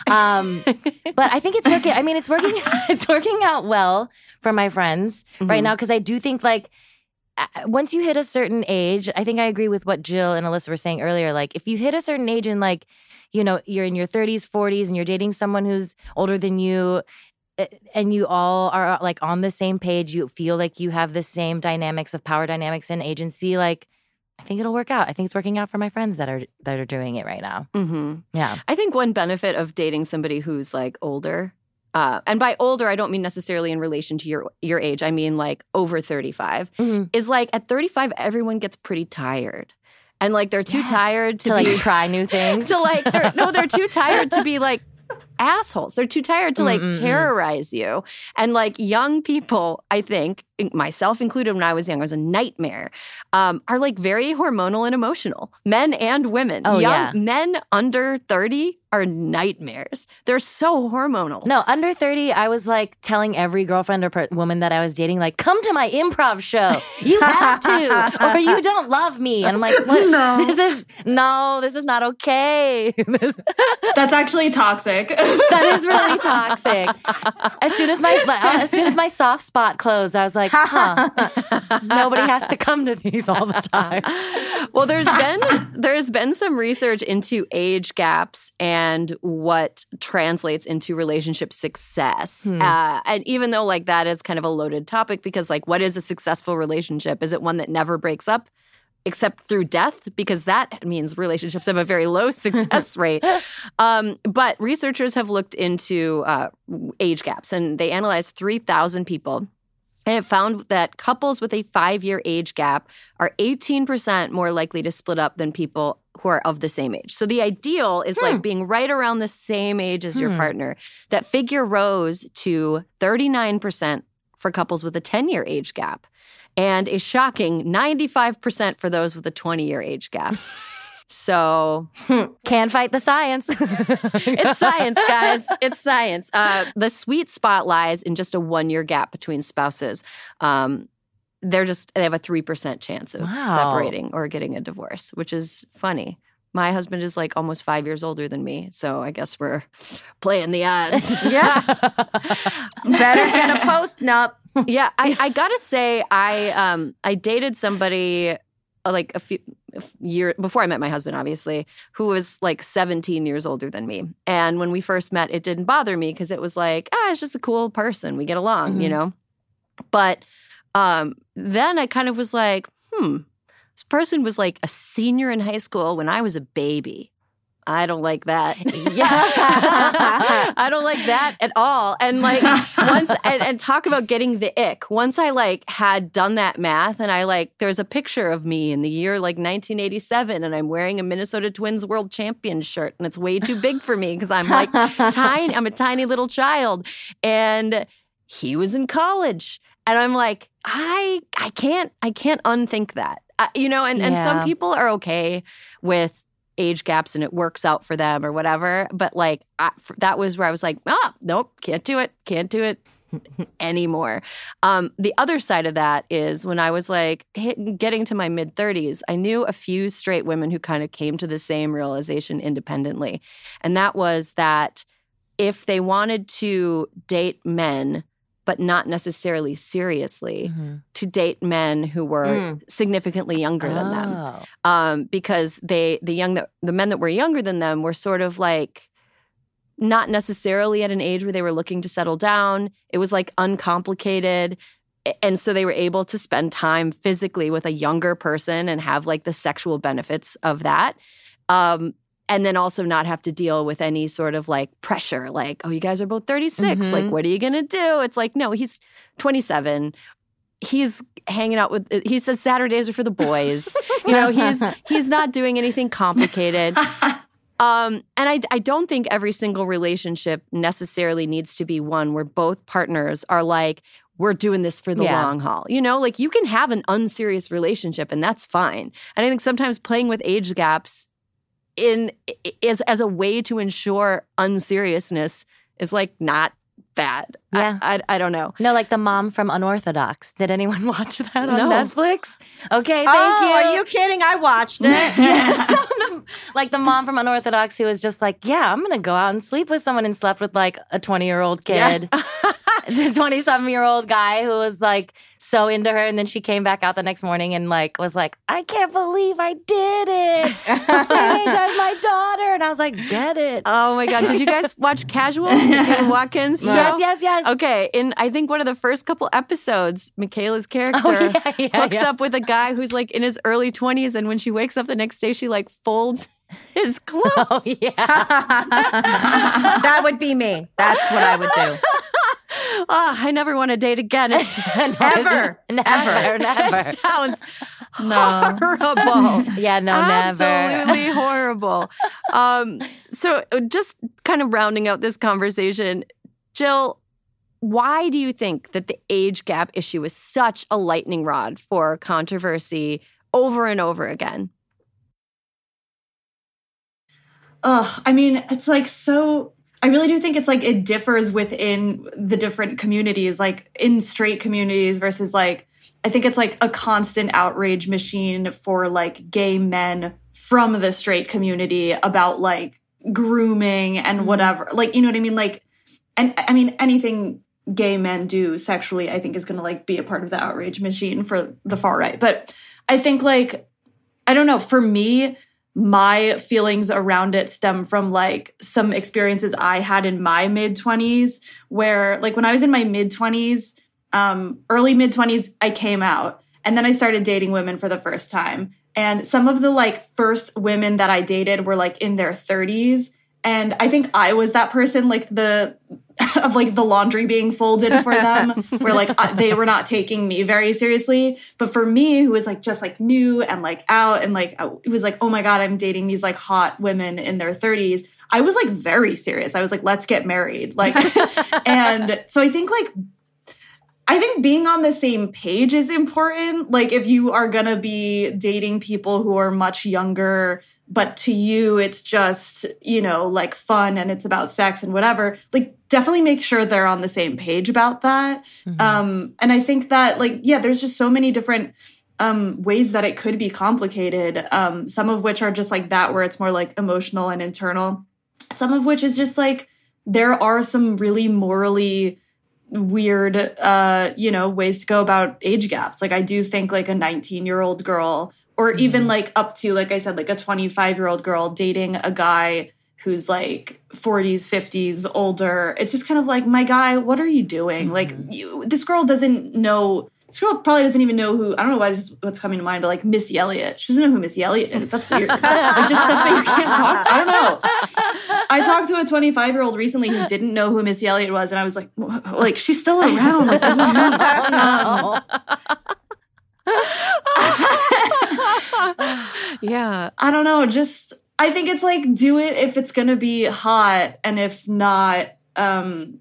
S5: Um, but I think it's working. I mean, it's working. it's working out well for my friends right
S1: Mhm.
S5: now because I do think like once you hit a certain age, I think I agree with what Jill and Alyssa were saying earlier. Like, if you hit a certain age and like, you know, you're in your 30s, 40s, and you're dating someone who's older than you, eh, and you all are like on the same page, you feel like you have the same dynamics of power dynamics and agency. Like, I think it'll work out. I think it's working out for my friends that are that are doing it right now.
S1: Mm-hmm.
S5: Yeah.
S1: I think one benefit of dating somebody who's like older, uh, and by older, I don't mean necessarily in relation to your your age. I mean like over 35,
S5: Mhm.
S1: is like at 35, everyone gets pretty tired. And like they're too
S5: Yes.
S1: tired to,
S5: To like
S1: be
S5: try new things.
S1: to like they're, no, they're too tired to be like assholes. They're too tired to like
S5: Mm, mm, mm.
S1: terrorize you. And like young people, I think, myself included when I was young, I was a nightmare, um, are like very hormonal and emotional. Men and women.
S5: Oh,
S1: young
S5: yeah.
S1: men under 30 are nightmares. They're so hormonal.
S5: No, under 30, I was like telling every girlfriend or per- woman that I was dating, like, come to my improv show. You have to, or you don't love me. And I'm like, what?
S6: No.
S5: This is, no, this is not okay.
S6: That's actually toxic.
S5: that is really toxic. As soon as my, as soon as my soft spot closed, I was like, huh, nobody has to come to these all the time.
S1: well, there's been there's been some research into age gaps and what translates into relationship success.
S5: Hmm.
S1: Uh, and even though like that is kind of a loaded topic because like what is a successful relationship? Is it one that never breaks up? Except through death, because that means relationships have a very low success rate. Um, but researchers have looked into uh, age gaps and they analyzed 3,000 people. And it found that couples with a five year age gap are 18% more likely to split up than people who are of the same age. So the ideal is like being right around the same age as your
S5: Hmm.
S1: partner. That figure rose to 39% for couples with a 10 year age gap. and a shocking 95% for those with a 20 year age gap. So
S5: Can't fight the science.
S1: it's science, guys. It's science. Uh, the sweet spot lies in just a one year gap between spouses. Um, they're just they have a three percent chance of
S5: Wow.
S1: separating or getting a divorce, which is funny. My husband is like almost five years older than me, so I guess we're playing the odds.
S3: Yeah. Better than a post nup.
S1: yeah, I, I gotta say, I um I dated somebody uh, like a few year before I met my husband, obviously, who was like 17 years older than me. And when we first met, it didn't bother me because it was like, ah, it's just a cool person. We get along, you
S5: Mhm.
S1: know. But um then I kind of was like, hmm, this person was like a senior in high school when I was a baby. I don't like that. Yeah. I don't like that at all. And like once and, and talk about getting the ick. Once I like had done that math and I like there's a picture of me in the year like 1987 and I'm wearing a Minnesota Twins World Champion shirt and it's way too big for me because I'm like tiny. I'm a tiny little child. And he was in college. And I'm like, I I can't I can't unthink that. I, you know, and, and some people are okay with age gaps and it works out for them or whatever. But like I, f- that was where I was like, oh, nope, can't do it, can't do it anymore. Um, the other side of that is when I was like hit, getting to my mid 30s, I knew a few straight women who kind of came to the same realization independently. And that was that if they wanted to date men, but not necessarily seriously,
S5: Mhm.
S1: to date men who were
S3: Mm.
S1: significantly younger than them
S5: Oh.
S1: um, because they the young that the men that were younger than them were sort of like not necessarily at an age where they were looking to settle down. It was like uncomplicated. And so they were able to spend time physically with a younger person and have like the sexual benefits of that. Um, and then also not have to deal with any sort of like pressure, like, oh, you guys are both 36.
S5: Mhm.
S1: Like, what are you going to do? It's like, no, he's 27. He's hanging out with, he says Saturdays are for the boys. you know, he's he's not doing anything complicated. Um, and I, I don't think every single relationship necessarily needs to be one where both partners are like, we're doing this for the
S5: Yeah.
S1: long haul. You know, like you can have an unserious relationship and that's fine. And I think sometimes playing with age gaps in is as a way to ensure unseriousness is like not bad. I-
S5: Yeah.
S1: I, I, don't know.
S5: No, like the mom from Unorthodox. Did anyone watch that on
S1: No.
S5: Netflix? Okay, thank
S3: oh,
S5: you.
S3: are you kidding? I watched it.
S5: Yeah. like the mom from Unorthodox who was just like, yeah, I'm gonna go out and sleep with someone and slept with like a 20 year old kid. a 20 something year old guy who was like so into her. And then she came back out the next morning and like was like, I can't believe I did it. The same age as my daughter. And I was like, get it.
S1: Oh my god! Did you guys watch Casual? Michaela Watkins show?
S5: yes, yes, yes.
S1: Okay, in I think one of the first couple episodes, Michaela's oh, character
S5: Oh, yeah, yeah,
S1: hooks
S5: yeah.
S1: up with a guy who's like in his early twenties, and when she wakes up the next day, she like folds his oh, clothes.
S5: Oh, yeah.
S3: that would be me. That's what I would do.
S1: Ah, I never want to date again. It's,
S3: Ever.
S5: Never,
S3: Ever.
S5: never.
S1: it sounds
S3: No.
S1: horrible.
S5: Yeah, no, never.
S1: Absolutely horrible. Um, so, uh, just kind of rounding out this conversation, Jill, why do you think that the age gap issue is such a lightning rod for controversy over and over again?
S6: Ugh, I mean, it's like so. I really do think it's like it differs within the different communities, like in straight communities versus like, I think it's like a constant outrage machine for like gay men from the straight community about like grooming and mm-hmm. whatever. Like, you know what I mean? Like, and I mean, anything gay men do sexually, I think is going to like be a part of the outrage machine for the far right. But I think like, I don't know, for me, my feelings around it stem from like some experiences I had in my mid 20s where like when I was in my mid 20s, um early mid 20s I came out and then I started dating women for the first time. And some of the like first women that I dated were like in their 30s and I think I was that person like the of like the laundry being folded for them where like I- they were not taking me very seriously. But for me who was like just like new and like out and like it was like oh my god i'm dating these like hot women in their 30s i was like very serious. I was like let's get married. Like and so i think like I think being on the same page is important. Like if you are going to be dating people who are much younger, but to you it's just, you know, like fun and it's about sex and whatever, like definitely make sure they're on the same page about that. Mm-hmm. Um and I think that like yeah, there's just so many different um ways that it could be complicated. Um some of which are just like that where it's more like emotional and internal. Some of which is just like there are some really morally weird uh you know ways to go about age gaps like i do think like a 19 year old girl or mm-hmm. even like up to like i said like a 25 year old girl dating a guy who's like 40s 50s older it's just kind of like my guy what are you doing mm-hmm. like you this girl doesn't know this girl probably doesn't even know who I don't know why this is what's coming to mind, but like Missy Elliott. She doesn't know who Missy Elliott is. That's weird. like just stuff that you can't talk. I don't know. I talked to a 25 year old recently who didn't know who Missy Elliott was, and I was like, like she's still around. Like, oh,
S1: yeah.
S6: I don't know. Just I think it's like do it if it's gonna be hot, and if not, um,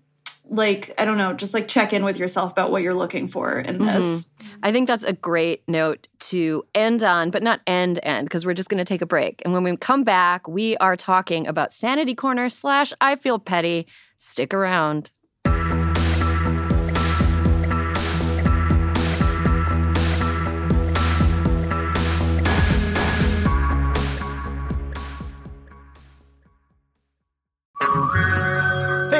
S6: like i don't know just like check in with yourself about what you're looking for in this.
S1: Mm-hmm. i think that's a great note to end on but not end end because we're just going to take a break. And when we come back we are talking about sanity corner slash i feel petty. Stick around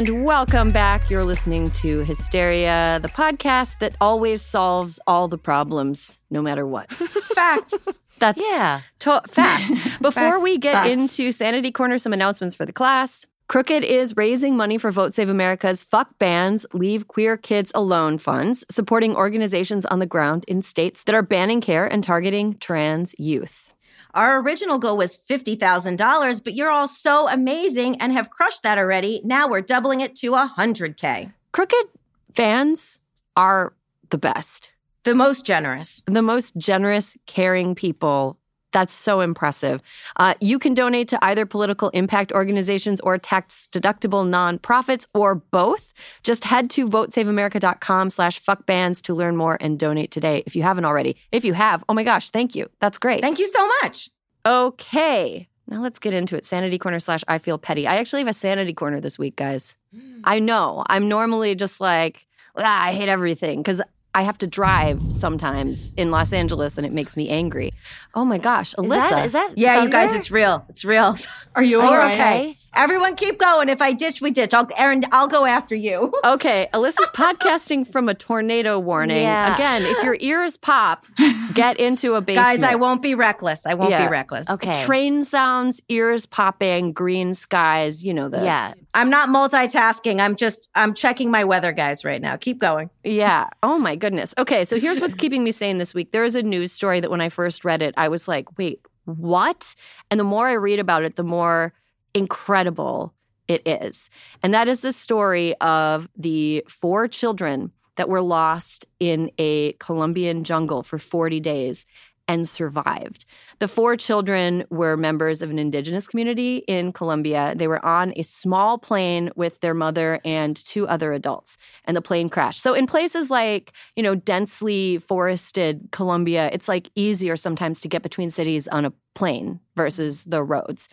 S1: And welcome back. You're listening to Hysteria, the podcast that always solves all the problems, no matter what.
S3: Fact.
S1: That's
S5: Yeah.
S1: to- fact. Before
S3: Fact.
S1: we get
S6: Facts.
S1: into Sanity Corner, some announcements for the class. Crooked is raising money for Vote Save America's Fuck Bans, Leave Queer Kids Alone funds, supporting organizations on the ground in states that are banning care and targeting trans youth.
S3: Our original goal was $50,000, but you're all so amazing and have crushed that already. Now we're doubling it to 100K.
S1: Crooked fans are the best.
S3: The most generous.
S1: the most generous, caring people. That's so impressive. Uh, you can donate to either political impact organizations or tax deductible nonprofits or both. Just head to votesaveamerica.com slash fuckbans to learn more and donate today if you haven't already. If you have, oh my gosh, thank you. That's great.
S3: Thank you so much.
S1: Okay. Now let's get into it. Sanity corner slash I feel petty. I actually have a sanity corner this week, guys. I know. I'm normally just like, ah, I hate everything because I have to drive sometimes in Los Angeles and it makes me angry. Oh my gosh, Alyssa.
S5: Is that, is that
S3: Yeah, you guys,
S5: thunder?
S3: it's real. It's real.
S6: Are you
S5: Are you
S6: right?
S5: okay?
S3: Everyone keep going. If I ditch, we ditch. I'll, Erin, I'll go after you.
S1: Okay, Alyssa's podcasting from a tornado warning.
S5: Yeah.
S1: Again, if your ears pop, get into a basement.
S3: Guys, I won't be reckless. I won't
S1: Yeah.
S3: be reckless.
S5: Okay.
S1: Train sounds, ears popping, green skies, you know the
S5: yeah.
S3: I'm not multitasking. I'm just, I'm checking my weather, guys, right now. Keep going.
S1: Yeah. Oh my goodness. Okay, so here's what's keeping me sane this week. There is a news story that when I first read it, I was like, wait, what? And the more I read about it, the more incredible it is. And that is the story of the four children that were lost in a Colombian jungle for 40 days and survived. The four children were members of an indigenous community in Colombia. They were on a small plane with their mother and two other adults, and the plane crashed. So, in places like, you know, densely forested Colombia, it's like easier sometimes to get between cities on a plane versus the roads.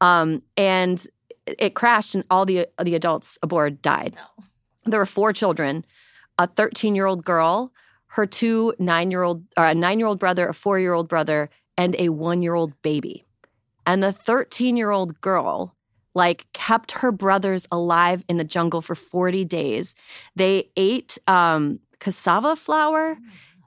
S1: Um, and it crashed, and all the the adults aboard died. There were four children, a 13 year old girl, her two nine year old, or a nine year old brother, a four year old brother, and a one year old baby. And the 13 year old girl, like, kept her brothers alive in the jungle for 40 days. They ate um, cassava flour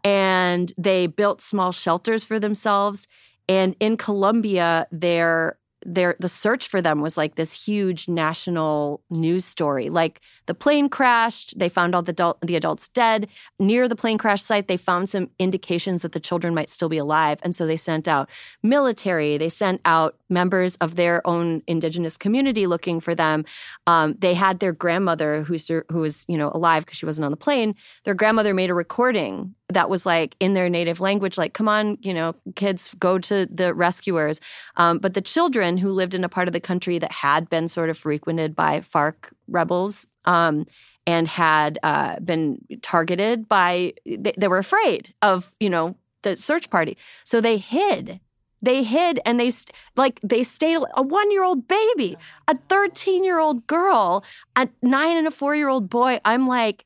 S1: and they built small shelters for themselves. And in Colombia, their their the search for them was like this huge national news story. Like the plane crashed, they found all the adult, the adults dead. Near the plane crash site, they found some indications that the children might still be alive, and so they sent out military. They sent out members of their own indigenous community looking for them. Um, they had their grandmother, who who was you know alive because she wasn't on the plane. Their grandmother made a recording that was like in their native language, like "Come on, you know, kids, go to the rescuers." Um, but the children who lived in a part of the country that had been sort of frequented by FARC rebels. Um, and had uh, been targeted by, they, they were afraid of, you know, the search party. So they hid they hid and they like they stayed a one year old baby a 13 year old girl a nine and a four year old boy i'm like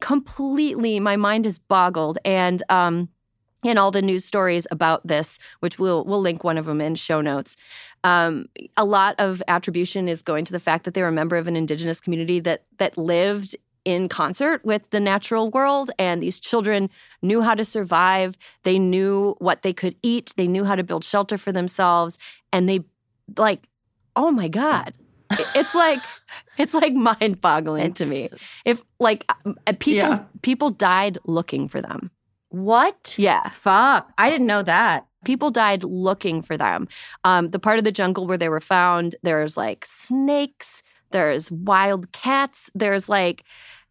S1: completely my mind is boggled and um in all the news stories about this which we'll we'll link one of them in show notes. Um, a lot of attribution is going to the fact that they were a member of an indigenous community that that lived in concert with the natural world and these children knew how to survive. They knew what they could eat. They knew how to build shelter for themselves and they like oh my god. It's like it's like mind boggling to me. If like uh, people
S6: Yeah.
S1: people died looking for them
S5: What?
S1: yeah
S3: Fuck. I didn't know that.
S1: people died looking for them um, the part of the jungle where they were found there's like snakes there's wild cats there's like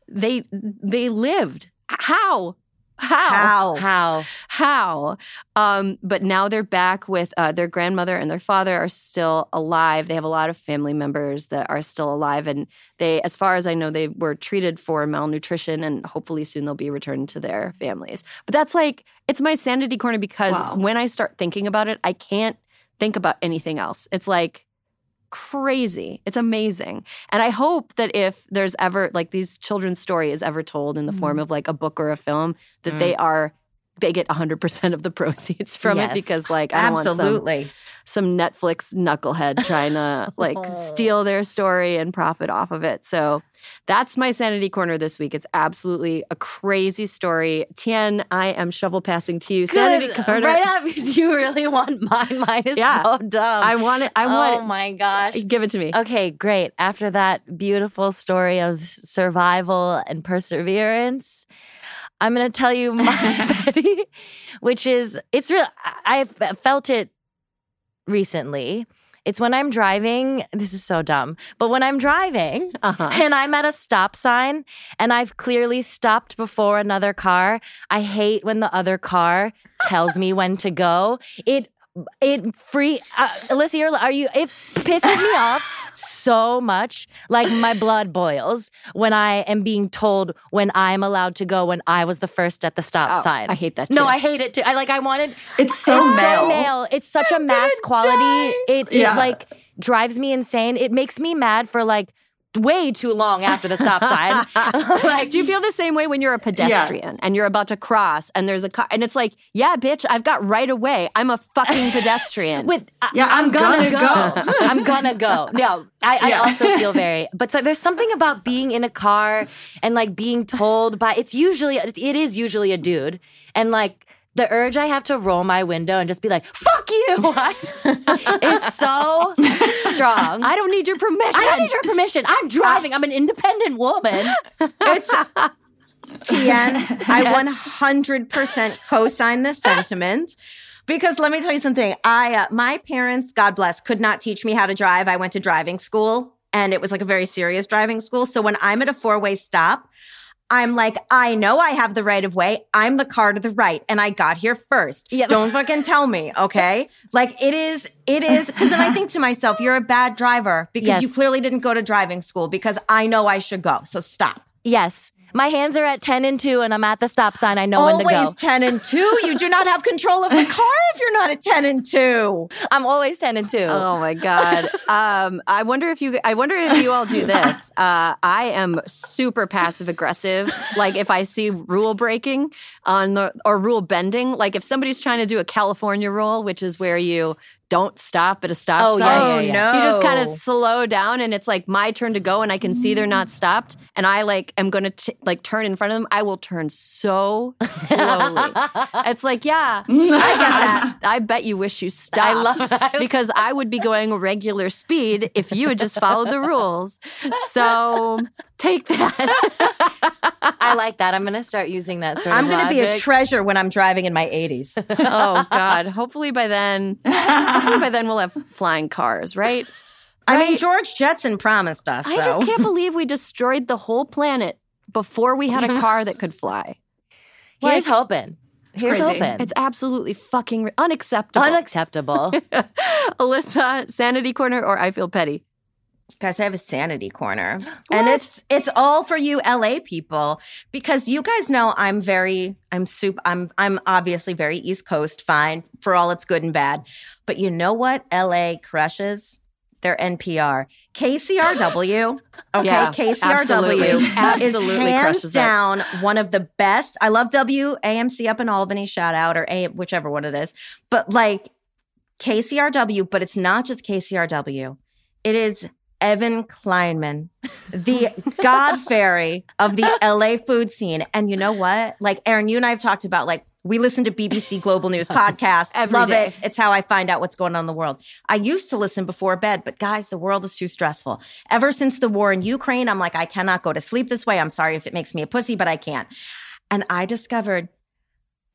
S1: they they lived how how
S3: How?
S5: How?
S1: how um but now they're back with uh, their grandmother and their father are still alive they have a lot of family members that are still alive and they as far as i know they were treated for malnutrition and hopefully soon they'll be returned to their families but that's like it's my sanity corner because
S6: Wow.
S1: when i start thinking about it i can't think about anything else it's like crazy. It's amazing. And i hope that if there's ever like these children's story is ever told in the form mm-hmm. of like a book or a film that they mm. are they get 100% of the proceeds from
S5: Yes.
S1: it because like I don't want some,
S3: Absolutely.
S1: some Netflix knucklehead trying to like steal their story and profit off of it. So that's my sanity corner this week. It's absolutely a crazy story. Tien, I am shovel passing to you. Sanity corner.
S5: Right up. You really want mine? Mine is
S1: Yeah.
S5: so dumb.
S1: I want it. I oh want
S5: oh my gosh.
S1: Uh, give it to me.
S5: Okay, great. After that beautiful story of survival and perseverance, I'm going to tell you my Betty, which is it's real. I- I've felt it recently. It's when I'm driving. This is so dumb, but when I'm driving
S1: Uh-huh.
S5: and I'm at a stop sign and I've clearly stopped before another car, I hate when the other car tells me when to go. It it free uh, Alyssa, are you? It pisses me off so much. Like my blood boils when I am being told when I'm allowed to go when I was the first at the stop
S1: Oh,
S5: sign.
S1: I hate that
S5: No. I hate it too. I like. I wanted.
S6: It's so
S5: it's
S6: male.
S5: so male. It's such a mass quality. It, it
S6: Yeah.
S5: like drives me insane. It makes me mad for like way too long after the stop sign.
S1: like, do you feel the same way when you're a pedestrian and you're about to cross and there's a car and it's like, yeah, bitch, I've got right away. I'm a fucking pedestrian.
S5: With uh,
S6: Yeah, I'm gonna
S5: go. I'm gonna go. No, I, I also feel very. But so there's something about being in a car and like being told by. It's usually it is usually a dude, and like the urge I have to roll my window and just be like, "Fuck you," is so strong.
S1: I don't need your permission.
S5: I don't need your permission. I'm driving. I'm an independent woman.
S2: It's Tien. I 100% co-sign this sentiment. Because let me tell you something. I, uh, my parents, God bless, could not teach me how to drive. I went to driving school and it was like a very serious driving school. So when I'm at a four way stop, I'm like, I know I have the right of way. I'm the car to the right and I got here first.
S5: Yeah.
S2: Don't fucking tell me. Okay. Like it is, it is. Cause then I think to myself, you're a bad driver because
S5: Yes.
S2: you clearly didn't go to driving school because I know I should go. So stop.
S5: Yes. My hands are at 10 and 2, and I'm at the stop sign. I know when to go.
S2: always 10 and 2. You do not have control of the car if you're not at 10 and 2.
S5: I'm always 10 and 2.
S1: Oh my god! Um, I wonder if you. I wonder if you all do this. Uh, I am super passive aggressive. Like if I see rule breaking on the or rule bending. Like if somebody's trying to do a California rule, which is where you don't stop at a stop
S5: Oh,
S1: sign.
S5: yeah,
S2: Oh,
S5: yeah, yeah.
S2: no.
S1: You just kind of slow down, and it's like my turn to go, and I can see they're not mm. stopped, and I like am gonna like turn in front of them. I will turn so slowly. it's like, yeah, I get that. I bet you wish you stopped.
S5: I love that.
S1: because I would be going regular speed if you had just followed the rules. So take that.
S5: I like that. I'm going to start using that sort
S2: I'm going to be a treasure when I'm driving in my 80s.
S1: oh God! Hopefully by then, hopefully by then we'll have flying cars, right?
S2: I mean, George Jetson promised us.
S1: I
S2: so.
S1: just can't believe we destroyed the whole planet before we had a car that could fly.
S5: Here's
S1: Like-
S5: hoping. Here's
S6: crazy.
S5: hoping.
S1: It's absolutely fucking re- unacceptable.
S5: unacceptable.
S1: Alyssa, sanity corner or I feel petty.
S2: Guys, I have a sanity corner. And it's it's all for you LA people because you guys know I'm very I'm soup I'm I'm obviously very East Coast fine for all its good and bad. But you know what LA crushes? Their NPR. KCRW. Okay,
S1: Yeah,
S2: KCRW
S1: absolutely. Absolutely
S2: is hands
S1: crushes it.
S2: down one of the best. I love WAMC up in Albany, shout out or A whichever one it is. But like KCRW, but it's not just KCRW. It is Evan Kleinman, the God fairy of the LA food scene. And you know what? Like Erin, you and I have talked about like we listen to BBC Global News podcasts. Love
S1: day.
S2: it. It's how I find out what's going on in the world. I used to listen before bed, but guys, the world is too stressful. Ever since the war in Ukraine, I'm like, I cannot go to sleep this way. I'm sorry if it makes me a pussy, but I can't. And I discovered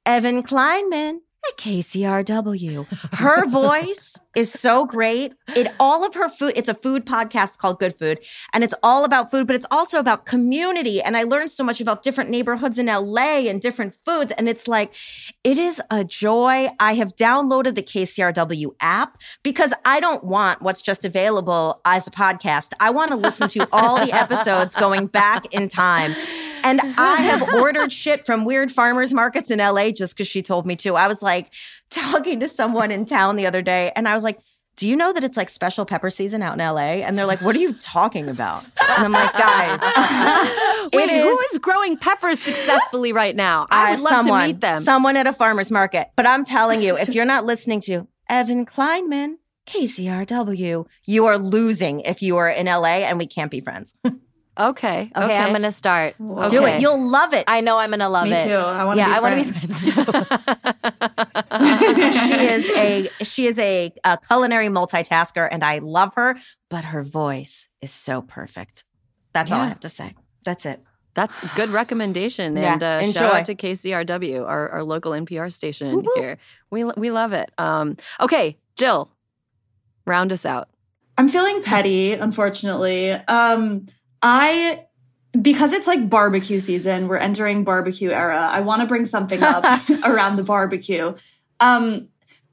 S2: Evan Kleinman at KCRW. Her voice is so great. It all of her food, it's a food podcast called Good Food, and it's all about food, but it's also about community. And I learned so much about different neighborhoods in LA and different foods. And it's like, it is a joy. I have downloaded the KCRW app because I don't want what's just available as a podcast. I want to listen to all the episodes going back in time. And I have ordered shit from weird farmers markets in LA just because she told me to. I was like talking to someone in town the other day, and I was like, do you know that it's like special pepper season out in LA? And they're like, what are you talking about? And I'm like, guys,
S1: Wait,
S2: it
S1: who
S2: is
S1: is growing peppers successfully right now? I
S2: uh,
S1: would love
S2: someone,
S1: to meet them.
S2: Someone at a farmer's market. But I'm telling you, if you're not listening to Evan Kleinman, KCRW, you are losing if you are in LA and we can't be friends.
S1: okay, okay,
S5: Okay, I'm going to start.
S2: Do
S1: Okay.
S2: it. You'll love it.
S5: I know I'm going to love
S6: Me
S5: it.
S6: too. I wanna
S5: yeah,
S6: be
S5: I want to be
S6: friends.
S5: friends.
S2: she is a she is a, a culinary multitasker and I love her, but her voice is so perfect. That's all I have to say. That's it.
S1: That's good recommendation.
S2: Yeah,
S1: and uh,
S2: enjoy.
S1: shout out to KCRW, our, our local NPR station here. We we love it. Um, okay, Jill, round us out.
S6: I'm feeling petty, unfortunately. Um, I because it's like barbecue season, we're entering barbecue era. I want to bring something up around the barbecue. Um,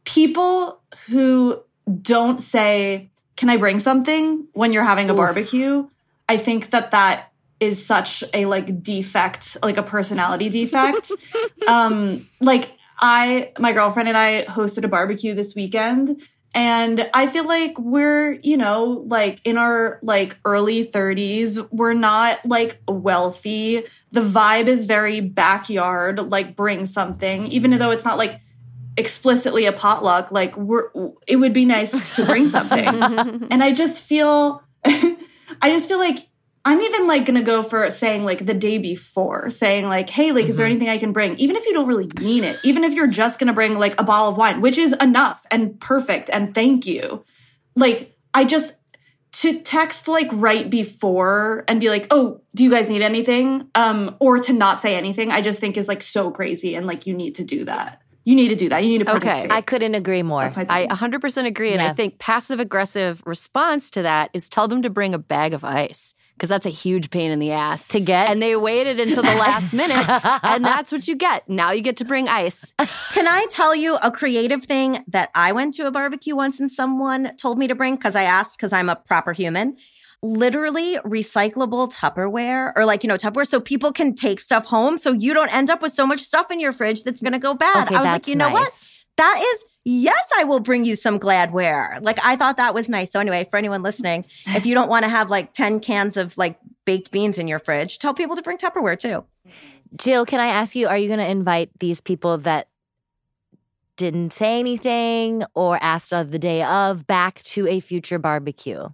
S6: people who don't say, "Can I bring something?" when you're having a
S5: Oof.
S6: barbecue, I think that that is such a like defect, like a personality defect. um, like I, my girlfriend and I hosted a barbecue this weekend, And I feel like we're, you know, like in our like early 30s, we're not like wealthy. The vibe is very backyard, like bring something, even though it's not like explicitly a potluck, like we're it would be nice to bring something. and I just feel I just feel like I'm even like gonna go for saying like the day before, saying like, hey, like, is there anything I can bring? Even if you don't really mean it, even if you're just gonna bring like a bottle of wine, which is enough and perfect and thank you. Like, I just to text like right before and be like, oh, do you guys need anything? Um, or to not say anything, I just think is like so crazy and like you need to do that. You need to do that. You need to
S1: Okay.
S5: I couldn't agree more.
S6: That's my
S1: I 100% agree. And I think passive aggressive response to that is tell them to bring a bag of ice because that's a huge pain in the ass
S5: To get-
S1: And they waited until the last minute. And that's what you get. Now you get to bring ice.
S2: Can I tell you a creative thing that I went to a barbecue once and someone told me to bring because I asked because I'm a proper human? Literally recyclable Tupperware or like, you know, Tupperware so people can take stuff home so you don't end up with so much stuff in your fridge that's going to go bad.
S5: Okay,
S2: I was like, you know what? That is, yes, I will bring you some Gladware. Like, I thought that was nice. So, anyway, for anyone listening, if you don't want to have like 10 cans of like baked beans in your fridge, tell people to bring Tupperware too.
S5: Jill, can I ask you, are you going to invite these people that didn't say anything or asked of the day of back to a future barbecue?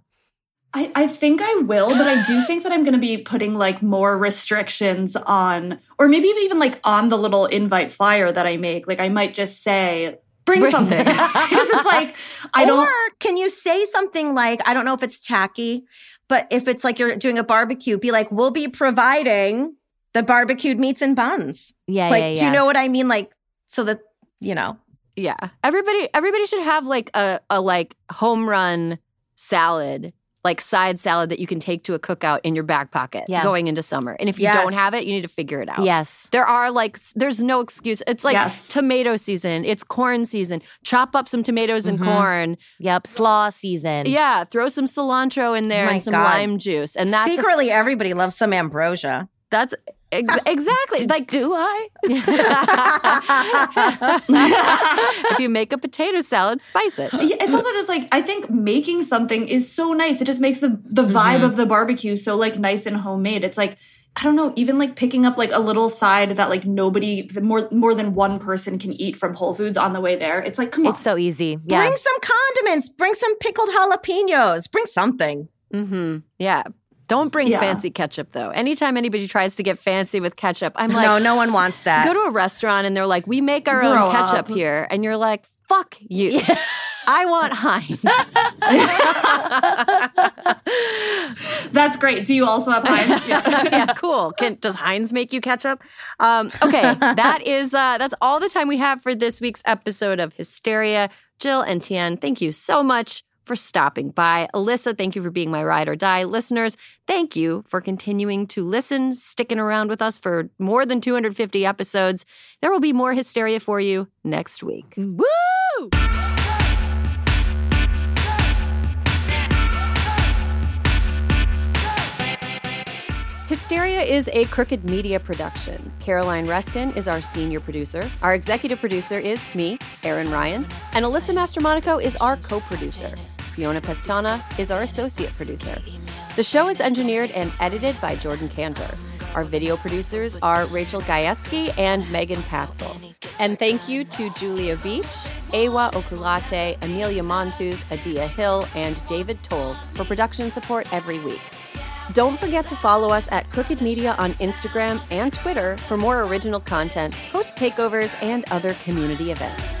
S6: I, I think I will, but I do think that I'm going to be putting like more restrictions on, or maybe even like on the little invite flyer that I make. Like I might just say, bring something. Because it's like, I
S2: or
S6: don't.
S2: Or can you say something like, I don't know if it's tacky, but if it's like you're doing a barbecue, be like, we'll be providing the barbecued meats and buns.
S5: Yeah,
S2: like,
S5: yeah, yeah.
S2: do you know what I mean? Like, so that, you know,
S1: Yeah. Everybody everybody should have like a, a like home run salad, like side salad that you can take to a cookout in your back pocket
S5: Yeah.
S1: going into summer. And if you
S2: Yes.
S1: don't have it, you need to figure it out.
S5: Yes.
S1: There are like there's no excuse. It's like
S6: Yes.
S1: tomato season, it's corn season. Chop up some tomatoes and
S5: Mhm.
S1: corn.
S5: Yep. Slaw season.
S1: Yeah, throw some cilantro in there
S2: My
S1: and some
S2: God.
S1: lime juice. And that's a-
S2: secretly everybody loves some ambrosia.
S1: That's ex- exactly like
S5: Do I?
S1: if you make a potato salad, spice it.
S6: Yeah, It's also just like I think making something is so nice. It just makes the the vibe of the barbecue so like nice and homemade. It's like I don't know, even like picking up like a little side that like nobody more more than one person can eat from Whole Foods on the way there. It's like come on.
S5: It's so easy. Yeah.
S2: Bring some condiments, bring some pickled jalapenos, bring something.
S1: Mm-hmm. Yeah. Don't bring
S6: Yeah.
S1: fancy ketchup though. Anytime anybody tries to get fancy with ketchup, I'm like,
S2: no, no one wants that.
S1: go to a restaurant and they're like, we make our
S6: Grow
S1: own ketchup
S6: up.
S1: here. And you're like, fuck you. I want Heinz.
S6: That's great. Do you also have Heinz? Yeah.
S1: yeah, cool. Can, does Heinz make you ketchup? Um, okay, that is uh, that's all the time we have for this week's episode of Hysteria. Jill and Tien, thank you so much for stopping by. Alyssa, thank you for being my ride or die. Listeners, thank you for continuing to listen, sticking around with us for more than 250 episodes. There will be more hysteria for you next week. Woo! Hysteria is a crooked media production. Caroline Reston is our senior producer. Our executive producer is me, Erin Ryan, and Alyssa Mastromonaco is our co producer. Fiona Pestana is our associate producer. The show is engineered and edited by Jordan Cantor. Our video producers are Rachel Gajewski and Megan Patzel. And thank you to Julia Beach, Ewa Okulate, Amelia Montooth, Adia Hill, and David Tolles for production support every week. Don't forget to follow us at Crooked Media on Instagram and Twitter for more original content, host takeovers, and other community events.